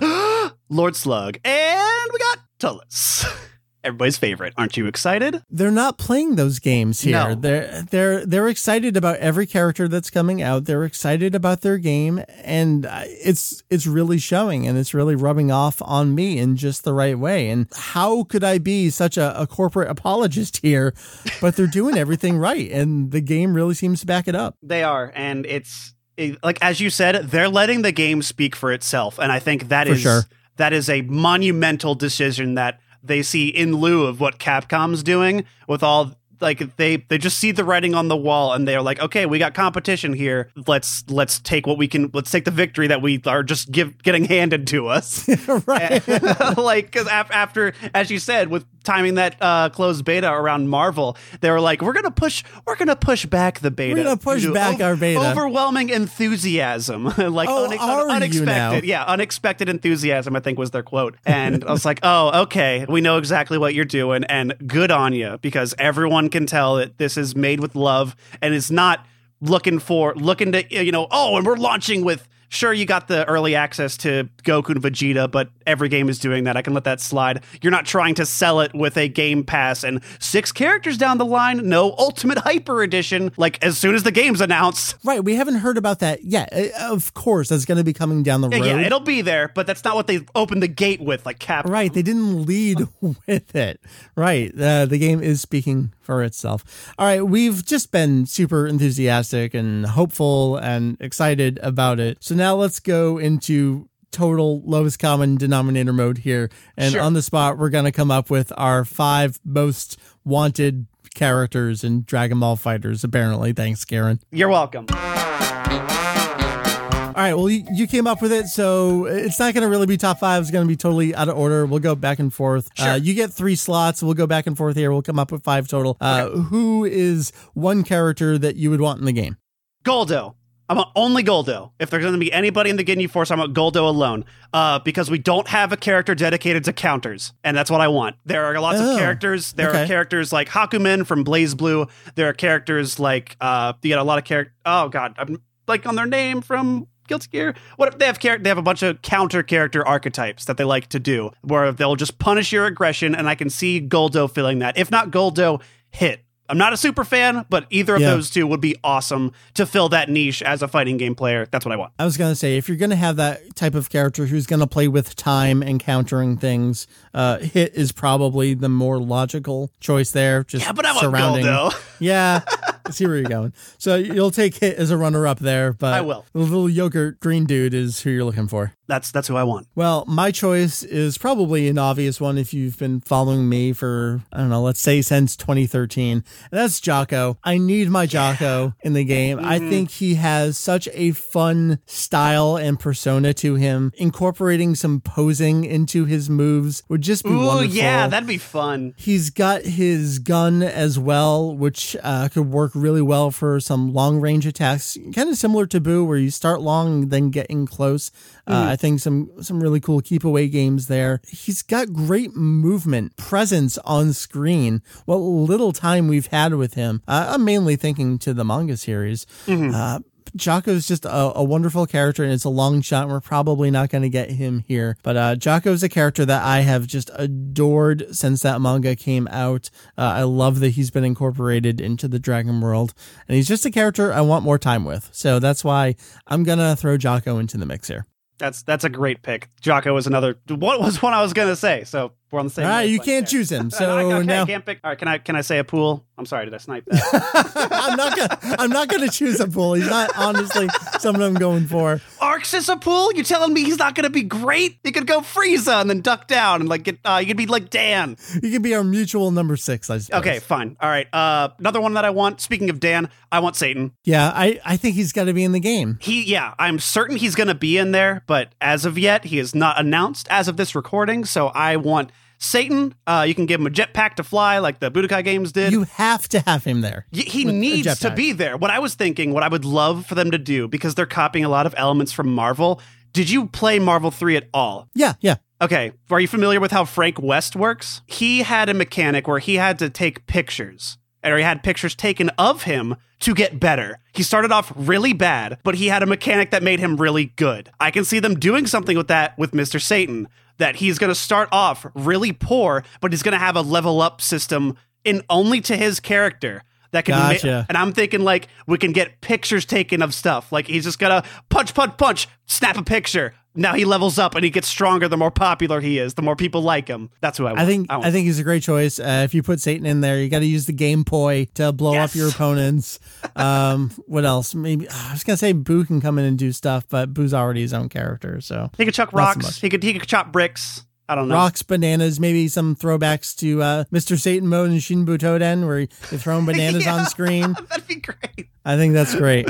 *gasps* Lord Slug. And we got Turles. *laughs* Everybody's favorite. Aren't you excited? They're not playing those games here. No. They're they're they're excited about every character that's coming out. They're excited about their game and it's it's really showing and it's really rubbing off on me in just the right way. And how could I be such a, a corporate apologist here? But they're doing everything *laughs* right and the game really seems to back it up. They are and it's like as you said, they're letting the game speak for itself. And I think that for is sure. that is a monumental decision that they see in lieu of what Capcom's doing with all like they they just see the writing on the wall and they're like okay we got competition here. Let's let's take what we can let's take the victory that we are just give getting handed to us. *laughs* Right. *laughs* Like because af- after as you said with timing that uh, closed beta around Marvel, they were like, "We're gonna push, we're gonna push back the beta. We're gonna push back our beta. Overwhelming enthusiasm, *laughs* like oh, une- unexpected, yeah, unexpected enthusiasm. I think was their quote, and I was like, "Oh, okay, we know exactly what you're doing, and good on you because everyone can tell that this is made with love and is not." looking for looking to you know oh and we're launching with sure you got the early access to Goku and Vegeta, but every game is doing that. I can let that slide. You're not trying to sell it with a game pass and six characters down the line, no Ultimate Hyper Edition, like as soon as the game's announced. Right, we haven't heard about that yet. Uh, of course, that's going to be coming down the road. Yeah, it'll be there, but that's not what they opened the gate with, like Cap. Right, they didn't lead *laughs* with it. Right, uh, the game is speaking for itself. All right, we've just been super enthusiastic and hopeful and excited about it. So now let's go into total lowest common denominator mode here. And sure. on the spot, we're going to come up with our five most wanted characters in Dragon Ball FighterZ, apparently. Thanks, Karen. You're welcome. All right. Well, you, you, came up with it, so it's not going to really be top five. It's going to be totally out of order. We'll go back and forth. Sure. Uh, you get three slots. We'll go back and forth here. We'll come up with five total. Uh, okay. Who is one character that you would want in the game? Guldo. I want only Guldo. If there's going to be anybody in the Ginyu Force, I want Guldo alone. Uh, because we don't have a character dedicated to counters, and that's what I want. There are lots oh, of characters. There okay. are characters like Hakumen from BlazBlue. There are characters like uh, you got a lot of character. Oh God, I'm like on their name from Guilty Gear. What if they have char- they have a bunch of counter character archetypes that they like to do, where they'll just punish your aggression, and I can see Guldo filling that. If not Guldo, hit. I'm not a super fan, but either of yeah. those two would be awesome to fill that niche as a fighting game player. That's what I want. I was going to say, if you're going to have that type of character who's going to play with time and countering things, uh, Hit is probably the more logical choice there. Just yeah, but I surrounding. want Guldo. Yeah, I *laughs* *laughs* see where you're going. So you'll take Hit as a runner up there, but I will. The little yogurt green dude is who you're looking for. That's that's who I want. Well, my choice is probably an obvious one if you've been following me for I don't know, let's say since 2013. And that's Jaco. I need my Jaco in the game. Mm-hmm. I think he has such a fun style and persona to him. Incorporating some posing into his moves would just be Ooh, wonderful. yeah, that'd be fun. He's got his gun as well, which uh, could work really well for some long range attacks. Kind of similar to Boo, where you start long and then get in Uh, mm-hmm. I think some some really cool keep away games there. He's got great movement, presence on screen. What little time we've had with him, uh, I'm mainly thinking to the manga series. Mm-hmm. Uh, just a, a, wonderful character, and it's a long shot. And we're probably not going to get him here, but uh, is a character that I have just adored since that manga came out. Uh, I love that he's been incorporated into the Dragon world, and he's just a character I want more time with. So that's why I'm gonna throw Jaco into the mix here. That's that's a great pick. Jaco was another. What was one I was gonna say? So we're on the same. All right, you can't there. choose him. *laughs* okay, So now I can't pick. All right, can I can I say a pool? I'm sorry, did I snipe that? *laughs* I'm not gonna I'm not gonna choose a pool. He's not honestly someone I'm going for. Arc Sys a pool? You telling me he's not gonna be great? He could go Frieza and then duck down and like get. Uh, you could be like Dan. He could be our mutual number six, I suppose. Okay, fine. All right. Uh, another one that I want. Speaking of Dan, I want Satan. Yeah, I, I think he's gotta be in the game. He, yeah, I'm certain he's going to be in there, but as of yet, he is not announced as of this recording. So I want Satan. Uh, you can give him a jetpack to fly, like the Budokai games did. You have to have him there. Y- he needs to be there. What I was thinking, what I would love for them to do, because they're copying a lot of elements from Marvel. Did you play Marvel 3 at all? Yeah, yeah. Okay, are you familiar with how Frank West works? He had a mechanic where he had to take pictures, or he had pictures taken of him to get better. He started off really bad, but he had a mechanic that made him really good. I can see them doing something with that with Mr. Satan, that he's going to start off really poor, but he's going to have a level up system in only to his character. That can ma- and I'm thinking like we can get pictures taken of stuff. Like he's just gonna punch, punch, punch, snap a picture. Now he levels up and he gets stronger the more popular he is, the more people like him. That's who I want. I think want I think he's a great choice. Uh, if you put Satan in there, you got to use the game poi to blow Yes. up your opponents. *laughs* Um, what else? Maybe I was gonna say Boo can come in and do stuff, but Boo's already his own character, so he could chuck Not so rocks. he could he could chop bricks. I don't know. rocks, bananas, maybe some throwbacks to uh, Mr. Satan mode in Shin Butoden, where you're throwing *laughs* bananas Yeah. on screen. *laughs* That'd be great. I think that's great.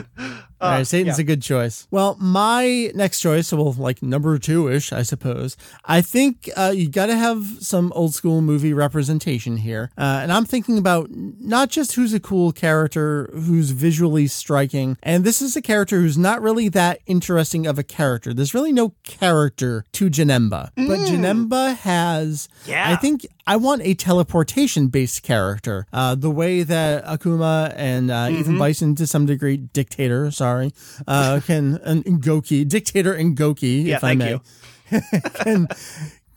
All Uh, right, Satan's yeah. a good choice. Well, my next choice, so well, like number two ish, I suppose. I think uh, you got to have some old school movie representation here, uh, and I'm thinking about not just who's a cool character, who's visually striking, and this is a character who's not really that interesting of a character. There's really no character to Janemba, but Janemba has. Yeah. I think I want a teleportation based character. Uh, the way that Akuma and uh, Ethan Bison, to some degree, dictator, sorry, uh, can, Goki, dictator and Goki, Yeah, if I may, you. *laughs* can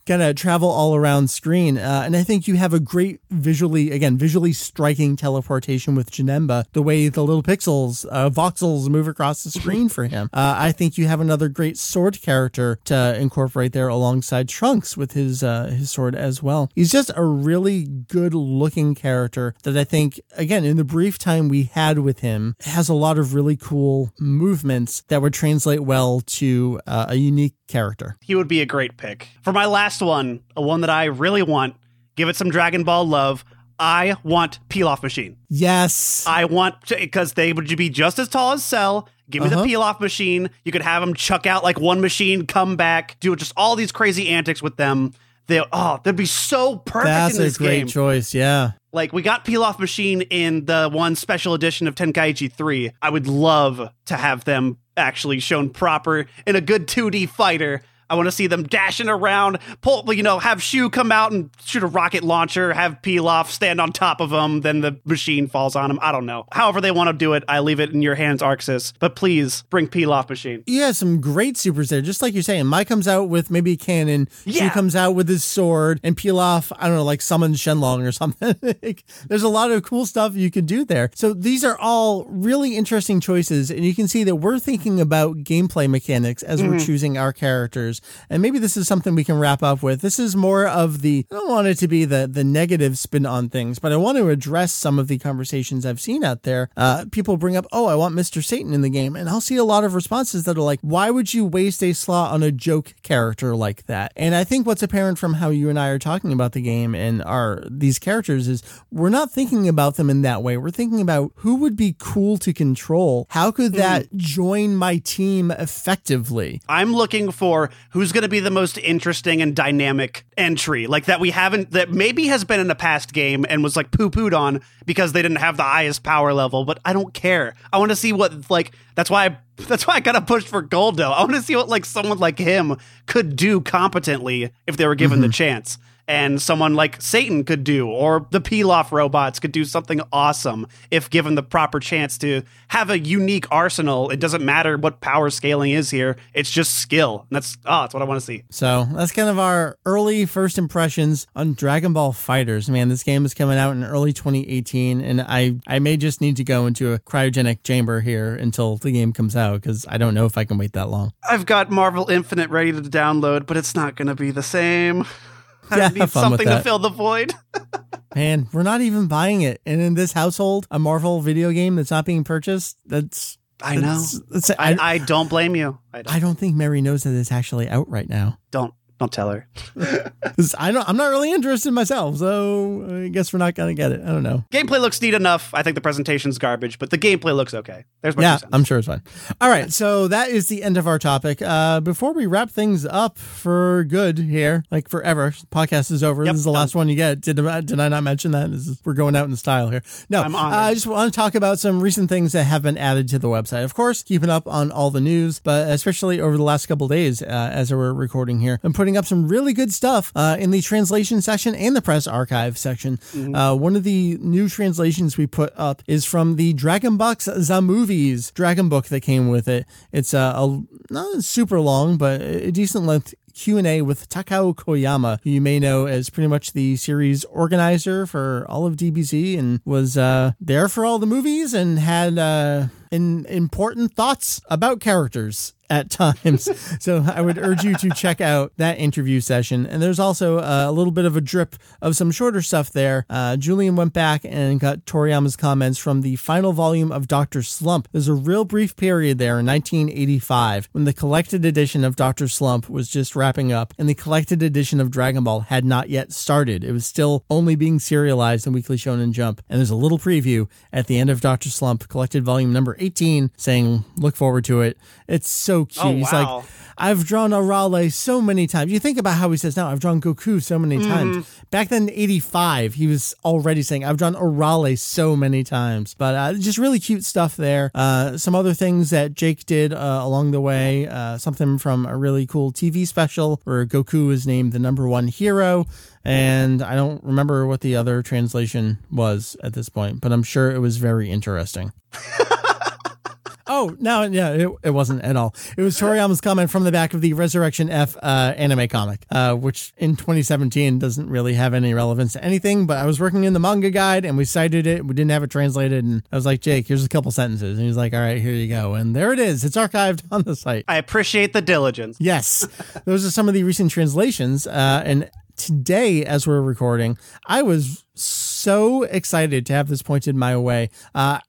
kind of travel all around screen. Uh, and I think you have a great visually, again, visually striking teleportation with Janemba, the way the little pixels, uh, voxels move across the screen for him. *laughs* Uh, I think you have another great sword character to incorporate there alongside Trunks with his, uh, his sword as well. He's just a really good looking character that I think, again, in the brief time we had with him, has a lot of really cool movements that would translate well to uh, a unique character. He would be a great pick. For my last one, a one that I really want, give it some Dragon Ball love. I want Pilaf Machine. Yes. I want because they would be just as tall as Cell. Give me Uh-huh. the Pilaf machine. You could have them chuck out like one machine, come back, do just all these crazy antics with them. They oh, they'd be so perfect That's in a this great game. choice. Yeah. Like we got Pilaf machine in the one special edition of Tenkaichi 3. I would love to have them actually shown proper in a good 2D fighter. I want to see them dashing around, pull, you know, have Shu come out and shoot a rocket launcher, have off, stand on top of him, then the machine falls on him. I don't know. However they want to do it, I leave it in your hands, Arc Sys. But please bring off machine. Yeah, some great supers there, just like you're saying. Mai comes out with maybe a cannon. Yeah. She comes out with his sword and off, I don't know, like summons Shenlong or *laughs* something. Like, There's a lot of cool stuff you could do there. So these are all really interesting choices. And you can see that we're thinking about gameplay mechanics as we're mm-hmm. choosing our characters. And maybe this is something we can wrap up with. This is more of the, I don't want it to be the, the negative spin on things, but I want to address some of the conversations I've seen out there. Uh, people bring up, oh, I want Mr. Satan in the game. And I'll see a lot of responses that are like, why would you waste a slot on a joke character like that? And I think what's apparent from how you and I are talking about the game and our these characters is we're not thinking about them in that way. We're thinking about who would be cool to control. How could that join my team effectively? I'm looking for who's going to be the most interesting and dynamic entry, like that we haven't, that maybe has been in a past game and was like poo pooed on because they didn't have the highest power level. But I don't care. I want to see what like that's why I, that's why I got to push for Guldo. I want to see what like someone like him could do competently if they were given the mm-hmm. chance. And someone like Satan could do, or the Pilaf robots could do something awesome if given the proper chance to have a unique arsenal. It doesn't matter what power scaling is here; it's just skill. And that's oh, that's what I want to see. So that's kind of our early first impressions on Dragon Ball FighterZ. Man, this game is coming out in early 2018, and I I may just need to go into a cryogenic chamber here until the game comes out because I don't know if I can wait that long. I've got Marvel Infinite ready to download, but it's not going to be the same. Yeah, I need have fun with something to fill the void. *laughs* Man, we're not even buying it, and in this household, a Marvel video game that's not being purchased. That's I know. I, I, I don't blame you. I don't. I don't think Mary knows that it's actually out right now. don't don't tell her. *laughs* I don't. I'm not really interested myself, so I guess we're not gonna get it. I don't know. Gameplay looks neat enough. I think the presentation's garbage, but the gameplay looks okay. There's my yeah, two. I'm sure it's fine. All right, so that is the end of our topic. Uh, before we wrap things up for good here, like forever, podcast is over. Yep, this is the done. last one you get. Did I, did I not mention that? This is, we're going out in style here. No, I'm uh. I just want to talk about some recent things that have been added to the website. Of course, keeping up on all the news, but especially over the last couple days uh, as we're recording here, I'm putting up some really good stuff uh, in the translation section and the press archive section. Uh, one of the new translations we put up is from the Dragon Box The Movies Dragon book that came with it. It's uh, a not super long, but a decent length Q&A with Takao Koyama, who you may know as pretty much the series organizer for all of DBZ and was uh, there for all the movies and had uh, in, important thoughts about characters at times. *laughs* so I would urge you to check out that interview session. And there's also a little bit of a drip of some shorter stuff there. Uh, Julian went back and got Toriyama's comments from the final volume of Dr. Slump. There's a real brief period there in 1985 when the collected edition of Dr. Slump was just wrapping up and the collected edition of Dragon Ball had not yet started. It was still only being serialized in Weekly Shonen Jump. And there's a little preview at the end of Dr. Slump, collected volume number 18, saying, look forward to it. It's so cute. Oh, He's like, I've drawn Arale so many times. You think about how he says now, I've drawn Goku so many times. Back then, in 85, he was already saying, I've drawn Arale so many times. But uh, just really cute stuff there. Uh, some other things that Jake did uh, along the way. Uh, something from a really cool TV special where Goku is named the number one hero. And I don't remember what the other translation was at this point, but I'm sure it was very interesting. *laughs* Oh no, yeah, it, it wasn't at all. It was Toriyama's comment from the back of the Resurrection F uh, anime comic, uh, which in 2017 doesn't really have any relevance to anything. But I was working in the manga guide and we cited it. We didn't have it translated, and I was like, Jake, here's a couple sentences, and he's like, All right, here you go, and there it is. It's archived *laughs* on the site. I appreciate the diligence. Yes, those are some of the recent translations. Uh, and today, as we're recording, I was so excited to have this pointed my way. Uh,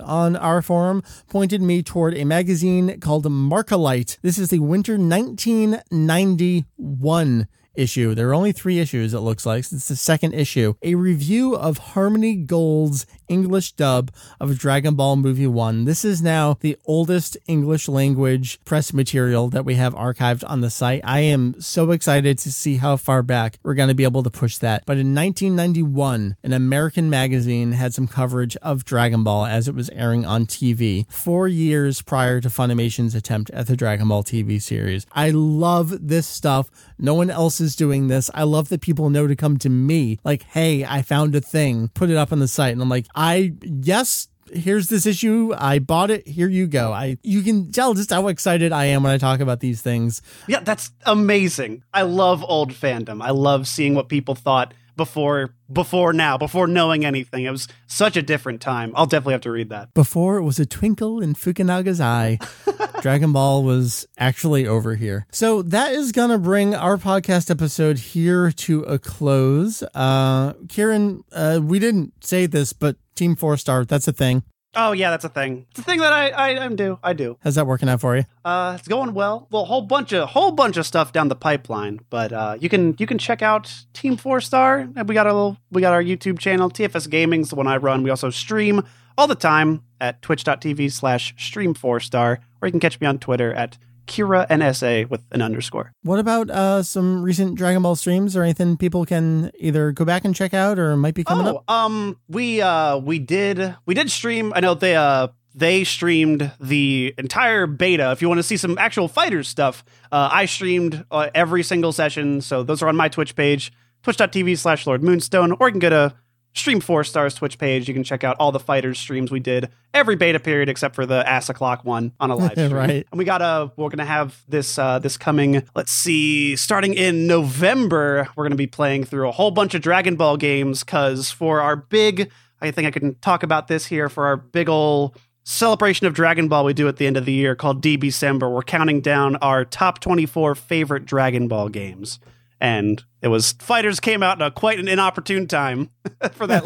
on our forum pointed me toward a magazine called Markalite. This is the winter 1991 issue. There are only three issues, it looks like. It's the second issue. A review of Harmony Gold's English dub of Dragon Ball Movie 1. This is now the oldest English language press material that we have archived on the site. I am so excited to see how far back we're going to be able to push that. But in 1991, an American magazine had some coverage of Dragon Ball as it was airing on TV, four years prior to Funimation's attempt at the Dragon Ball TV series. I love this stuff. No one else is doing this. I love that people know to come to me like, hey, I found a thing, put it up on the site. And I'm like, I, yes, here's this issue. I bought it. Here you go. I, you can tell just how excited I am when I talk about these things. Yeah, that's amazing. I love old fandom. I love seeing what people thought before before now, before knowing anything. It was such a different time. I'll definitely have to read that. Before it was a twinkle in Fukunaga's eye, *laughs* Dragon Ball was actually over here. So that is going to bring our podcast episode here to a close. Uh, Kieran, uh, we didn't say this, but Team Four Star, that's a thing. Oh yeah, that's a thing. It's a thing that I I, I do. I do. How's that working out for you? Uh, it's going well. Well, a whole bunch of whole bunch of stuff down the pipeline, but uh, you can you can check out Team Four Star. We got a little we got our YouTube channel, TFS Gaming's the one I run. We also stream all the time at twitch.tv slash stream four star, or you can catch me on Twitter at Kira NSA with an underscore. What about uh, some recent Dragon Ball streams or anything people can either go back and check out or might be coming oh, up? um, we uh we did we did stream. I know they uh they streamed the entire beta. If you want to see some actual fighters stuff, uh, I streamed uh, every single session. So those are on my Twitch page, twitch.tv slash Lord Moonstone, or you can go to Stream Four Stars Twitch page. You can check out all the fighters streams we did every beta period except for the ass o'clock one on a live *laughs* stream. Right. And we got a we're gonna have this uh this coming. Let's see, starting in November, we're gonna be playing through a whole bunch of Dragon Ball games because for our big, I think I can talk about this here for our big ol' celebration of Dragon Ball we do at the end of the year called D December. We're counting down our top 24 favorite Dragon Ball games. And it was fighters came out at quite an inopportune time *laughs* for that.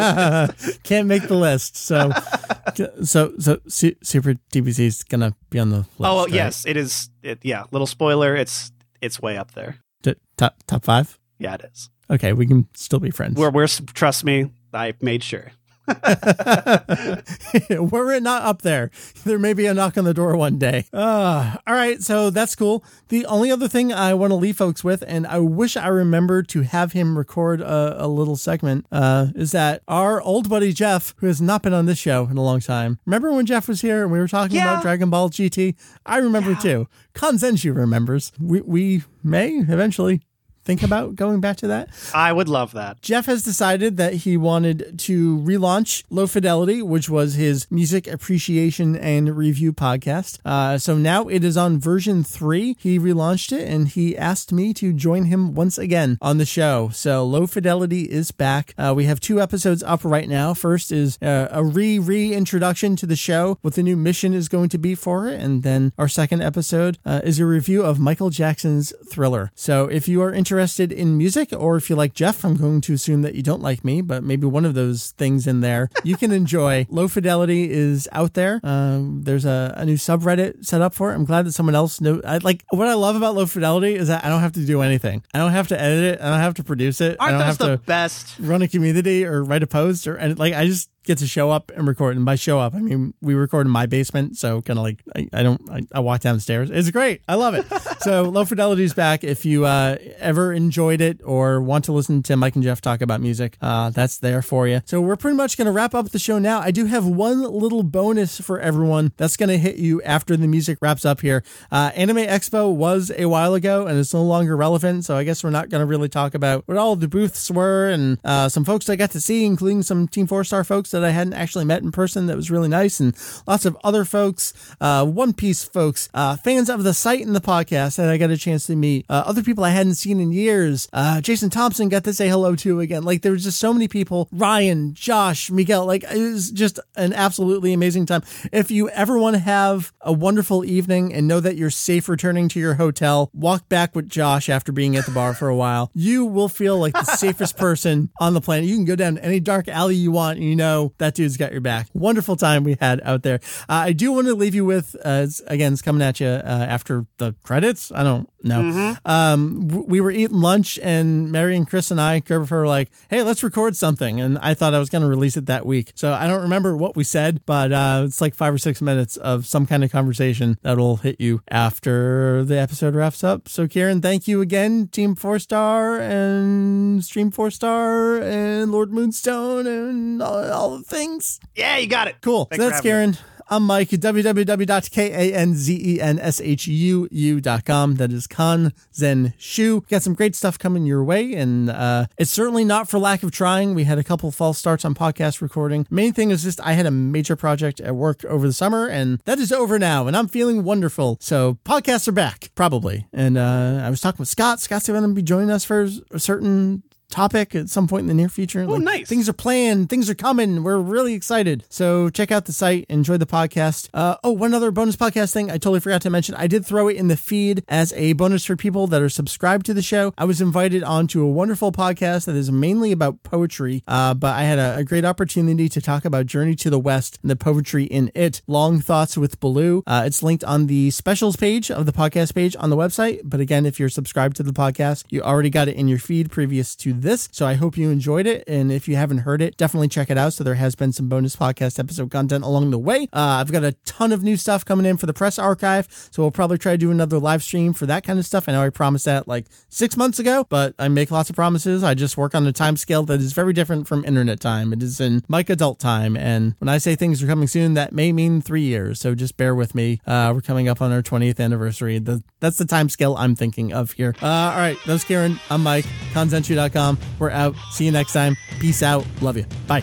list. *laughs* Can't make the list. So, *laughs* so, so Su- Super DBZ is gonna be on the list. oh right? yes, it is. It, yeah, little spoiler. It's it's way up there. T- top top five. Yeah, it is. Okay, we can still be friends. We're we're trust me. I made sure. *laughs* Were it not up there, there may be a knock on the door one day. Uh, all right, so that's cool. The only other thing I want to leave folks with, and I wish I remembered to have him record a, a little segment, uh, is that our old buddy Jeff, who has not been on this show in a long time, remember when Jeff was here and we were talking Yeah. about Dragon Ball GT? I remember too. Kanzenshuu remembers. We, we may eventually think about going back to that. I would love that. Jeff has decided that he wanted to relaunch Low Fidelity, which was his music appreciation and review podcast. Uh, so now it is on version three. He relaunched it and he asked me to join him once again on the show. So Low Fidelity is back. Uh, we have two episodes up right now. First is uh, a re reintroduction to the show, what the new mission is going to be for it. And then our second episode uh, is a review of Michael Jackson's Thriller. So if you are interested in music, or if you like Jeff, I'm going to assume that you don't like me, but maybe one of those things in there, you can enjoy. *laughs* Low Fidelity is out there. Um, there's a, a new subreddit set up for it. I'm glad that someone else know. I, like what I love about Low Fidelity is that I don't have to do anything. I don't have to edit it. I don't have to produce it. Aren't don't those have the to best? run a community or write a post or and like I just get to show up and record. And by show up, I mean we record in my basement, so kind of like I, I don't I, I walk downstairs. It's great. I love it. *laughs* so Low Fidelity's back. If you uh, ever enjoyed it or want to listen to Mike and Jeff talk about music, uh, that's there for you. So we're pretty much gonna wrap up the show now. I do have one little bonus for everyone that's gonna hit you after the music wraps up here. Uh, Anime Expo was a while ago and it's no longer relevant, so I guess we're not gonna really talk about what all the booths were and uh, some folks I got to see, including some Team Four Star folks that I hadn't actually met in person. That was really nice, and lots of other folks, uh, One Piece folks, uh, fans of the site and the podcast that I got a chance to meet. Uh, other people I hadn't seen in years. Uh, Jason Thompson got to say hello to again. Like there was just so many people. Ryan, Josh, Miguel. Like it was just an absolutely amazing time. If you ever want to have a wonderful evening and know that you're safe returning to your hotel, walk back with Josh after being at the bar for a while. You will feel like the safest *laughs* person on the planet. You can go down any dark alley you want, you know that dude's got your back. Wonderful time we had out there. Uh, I do want to leave you with, uh, again, it's coming at you uh, after the credits. I don't know. Um, we were eating lunch, and Mary and Chris and I, Gerber, were like, "Hey, let's record something." And I thought I was going to release it that week, so I don't remember what we said, but uh, it's like five or six minutes of some kind of conversation that'll hit you after the episode wraps up. So, Kieran, thank you again, Team Four Star and Stream Four Star and Lord Moonstone and all, all the things. Yeah, you got it. Cool. Thanks so that's having me. I'm Mike, www.kanzenshuu.com. That is Kan Zen Shu. Got some great stuff coming your way, and uh, it's certainly not for lack of trying. We had a couple false starts on podcast recording. Main thing is just I had a major project at work over the summer, and that is over now, and I'm feeling wonderful. So podcasts are back, probably. And uh, I was talking with Scott. Scott's going to be joining us for a certain topic at some point in the near future. Oh, nice. Things are planned. Things are coming. We're really excited. So check out the site. Enjoy the podcast. Uh, oh, one other bonus podcast thing I totally forgot to mention. I did throw it in the feed as a bonus for people that are subscribed to the show. I was invited onto a wonderful podcast that is mainly about poetry, uh, but I had a, a great opportunity to talk about Journey to the West and the poetry in it. Long Thoughts with Baloo. Uh, it's linked on the specials page of the podcast page on the website. But again, if you're subscribed to the podcast, you already got it in your feed previous to this. So I hope you enjoyed it. And if you haven't heard it, definitely check it out. So there has been some bonus podcast episode content along the way. Uh, I've got a ton of new stuff coming in for the press archive. So we'll probably try to do another live stream for that kind of stuff. I know I promised that like six months ago, but I make lots of promises. I just work on a time scale that is very different from internet time. It is in Mike adult time. And when I say things are coming soon, that may mean three years. So just bear with me. Uh, we're coming up on our 20th anniversary. The, that's the time scale I'm thinking of here. Uh, all right. That's Karen. I'm Mike. Kanzenshuu.com. We're out. See you next time. Peace out. Love you. Bye.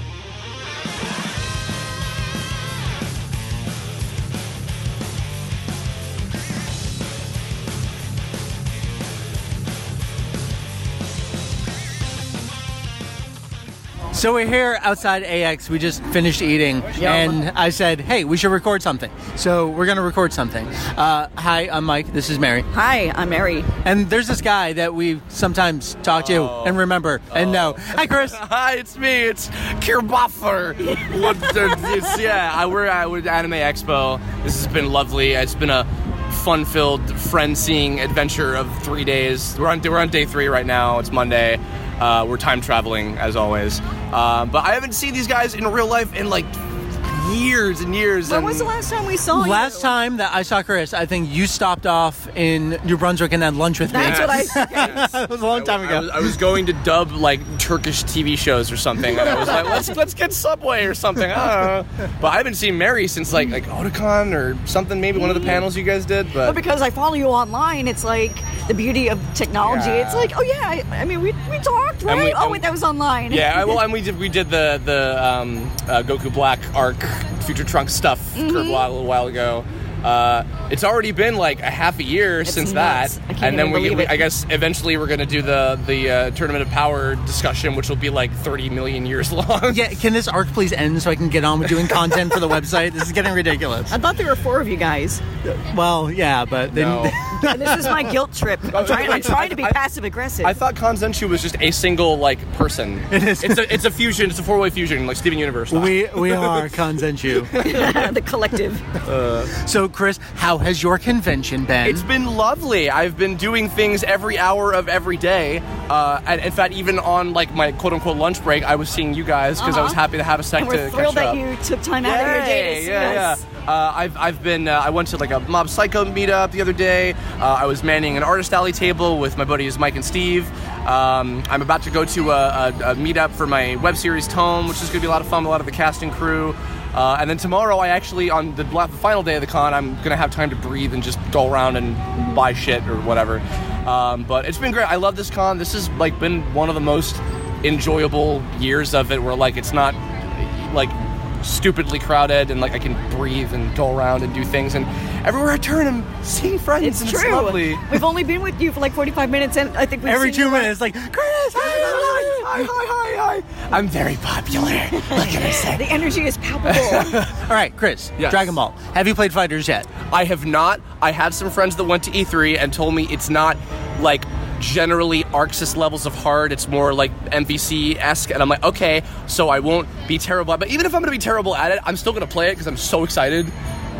So we're here outside AX. We just finished eating, and I said, "Hey, we should record something." So we're gonna record something. Uh, hi, I'm Mike. This is Mary, Hi, I'm Mary. and there's this guy that we sometimes talk to and remember and know. Hi, Chris. *laughs* Hi, it's me. It's Kirbuffer. it's, *laughs* yeah, I we're at Anime Expo. This has been lovely. It's been a fun-filled, friend-seeing adventure of three days. We're on we're on day three right now. It's Monday. Uh, we're time traveling as always. Uh, but I haven't seen these guys in real life in like years and years. When and was the last time we saw you? Last time that I saw Chris, I think you stopped off in New Brunswick and had lunch with That's me. That's what I. *laughs* that was a long time I ago. was, I was going to dub like Turkish TV shows or something, and I was like, let's let's get Subway or something. I don't know. But I haven't seen Mary since like like Otakon or something. Maybe one of the panels you guys did. But But because I follow you online, it's like the beauty of technology. Yeah. It's like, oh yeah, I, I mean, we, we talked, right? we- oh wait, that was online. yeah, I- well, *laughs* and we did we did the the um, uh, Goku Black arc Future Trunks stuff Mm-hmm. for a, while, a little while ago. Uh, it's already been like a half a year since nuts. that, I can't and then even we, we it. I guess eventually we're gonna do the the uh, Tournament of Power discussion, which will be like 30 million years *laughs* long. Yeah, can this arc please end so I can get on with doing content for the website? This is getting ridiculous. I thought there were four of you guys. Well, yeah, but they No. *laughs* And this is my guilt trip. *laughs* I'm trying, I'm trying to be I- passive aggressive. I thought Kanzenshuu was just a single like person. *laughs* It is. It's a it's a fusion. It's a four way fusion, like Steven Universe. style. we we *laughs* are Kanzenshuu. the collective. So, Chris, how has your convention been? It's been lovely. I've been doing things every hour of every day. Uh, and in fact, even on like my quote unquote lunch break, I was seeing you guys because I was Uh-huh. happy to have a sec And to we're thrilled that up. you took time out of your day to Yay, see yeah, us. yeah. Uh, I've, I've been uh, I went to like a Mob Psycho meetup the other day. Uh, I was manning an artist alley table with my buddies Mike and Steve. Um, I'm about to go to a, a, a meetup for my web series Tome, which is going to be a lot of fun a lot of the casting crew. Uh, and then tomorrow, I actually on the, the final day of the con, I'm going to have time to breathe and just go around and buy shit or whatever. Um, but it's been great. I love this con. This has like been one of the most enjoyable years of it, where like it's not like stupidly crowded and like I can breathe and go around and do things and everywhere I turn I'm seeing friends It's and true. it's lovely. We've only been with you for like 45 minutes, and I think we've Every seen two you- minutes, like, Chris, Hi, hi, hi, hi. hi hi I'm very popular. What can I say? *laughs* The energy is palpable. *laughs* All right, Chris, Yes. Dragon Ball. Have you played FighterZ yet? I have not. I have some friends that went to E3 and told me it's not like generally Arc Sys levels of hard. It's more like MVC esque, and I'm like, okay, so I won't be terrible. But even if I'm to be terrible at it, I'm still to play it because I'm so excited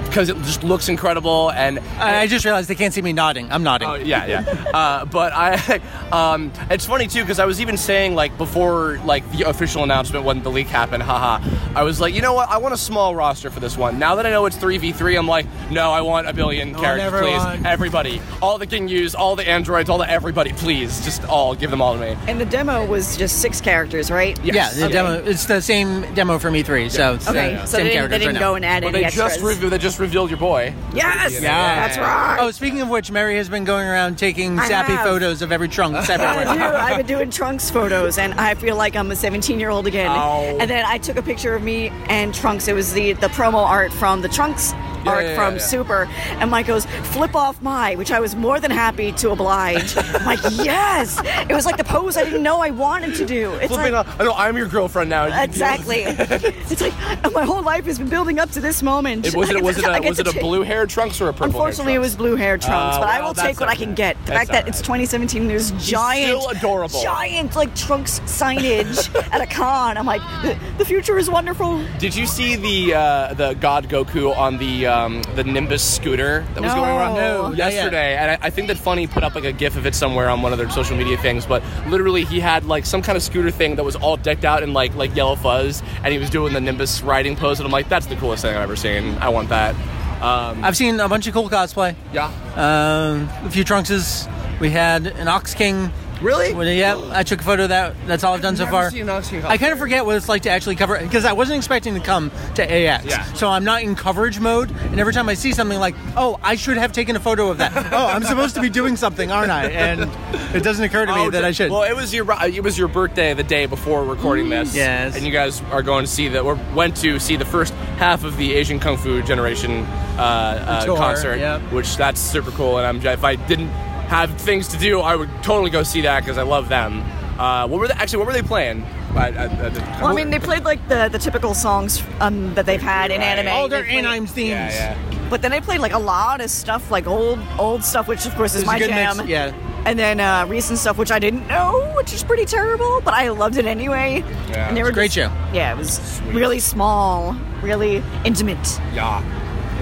because it just looks incredible and I I just realized they can't see me nodding. I'm nodding. Oh yeah, yeah. Uh, but I, *laughs* um, it's funny too because I was even saying like before like the official announcement when the leak happened, haha. I was like, you know what? I want a small roster for this one. Now that I know it's three v three, I'm like, no, I want a billion characters, everyone. please, everybody, all the Ginyus, all the androids, all the everybody, please, just all give them all to me. and the demo was just six characters, right? Yes. Yeah, the Okay. demo. It's the same demo from E3. So it's Okay, the so same they didn't, characters they didn't right go now. and add But any they extras. just revealed, they just revealed your boy. yes, Yeah. that's right. Oh, speaking of which, Mary has been going around taking I sappy have. photos of every trunk. *laughs* Sappy I do. I've been doing Trunks photos, and I feel like I'm a 17 year old again. Ow. And then I took a picture of me and Trunks. It was the the promo art from the Trunks yeah, from yeah. Super. And Mike goes, "Flip off my," which I was more than happy to oblige. I'm like, *laughs* yes. It was like the pose I didn't know I wanted to do. It's Flipping like, off. I know I'm your girlfriend now. You can deal with Exactly. *laughs* it's like my whole life has been building up to this moment. it. Was it was it a, was it a blue hair trunks or a purple? Unfortunately, it was blue hair trunks, Oh, but I will take what I can get. The That's fact that all it's right. 2017, there's giant, still adorable. giant like trunks signage *laughs* at a con. I'm like, the, the future is wonderful. Did you see the uh, the God Goku on the uh, um, the Nimbus scooter that was No. going around No. Yeah, yeah. yesterday, and I, I think that Funi put up like a GIF of it somewhere on one of their social media things. But literally, he had like some kind of scooter thing that was all decked out in like like yellow fuzz, and he was doing the Nimbus riding pose, and I'm like, that's the coolest thing I've ever seen. I want that. Um, I've seen a bunch of cool cosplay. yeah. Um, a few Trunkses. We had an Ox King. Really? Well, yeah, I took a photo of that. That's all I've done so far. seen an Ox King I kind of forget what it's like to actually cover because I wasn't expecting to come to AX. Yeah. So I'm not in coverage mode, and every time I see something like, oh, I should have taken a photo of that. *laughs* oh, I'm supposed to be doing something, aren't I? And it doesn't occur to me Oh, that I should. Well, it was your it was your birthday the day before recording this. Yes. And you guys are going to see that or went to see the first half of the Asian Kung Fu Generation uh, uh, Tour, concert, yep. which that's super cool. And I'm if I didn't have things to do, I would totally go see that because I love them. Uh, what were they actually? What were they playing? At, at, at the, Well, I mean, they played like the, the typical songs um, that they've had in Right. anime. all their They played- Anheim's themes. yeah, yeah. But then they played like a lot of stuff, like old old stuff, which of course is It was a my jam. mix, yeah. And then uh, recent stuff, which I didn't know, which is pretty terrible, but I loved it anyway. Yeah. and they were Great just- show. Yeah, it was really small, really intimate. Yeah.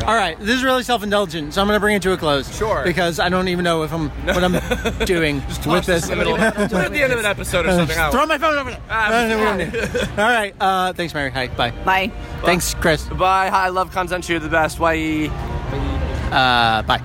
All right, this is really self-indulgent, so I'm going to bring it to a close. Sure. Because I don't even know if I'm what I'm *laughs* doing with this. in the *laughs* at the end of an episode or something. I Throw my phone over there. Ah, *laughs* All right. Uh, thanks, Mary. Hi. Bye. Bye. Thanks, Chris. Bye. Hi, I love Kanzenshuu, the best. Why? Uh, bye.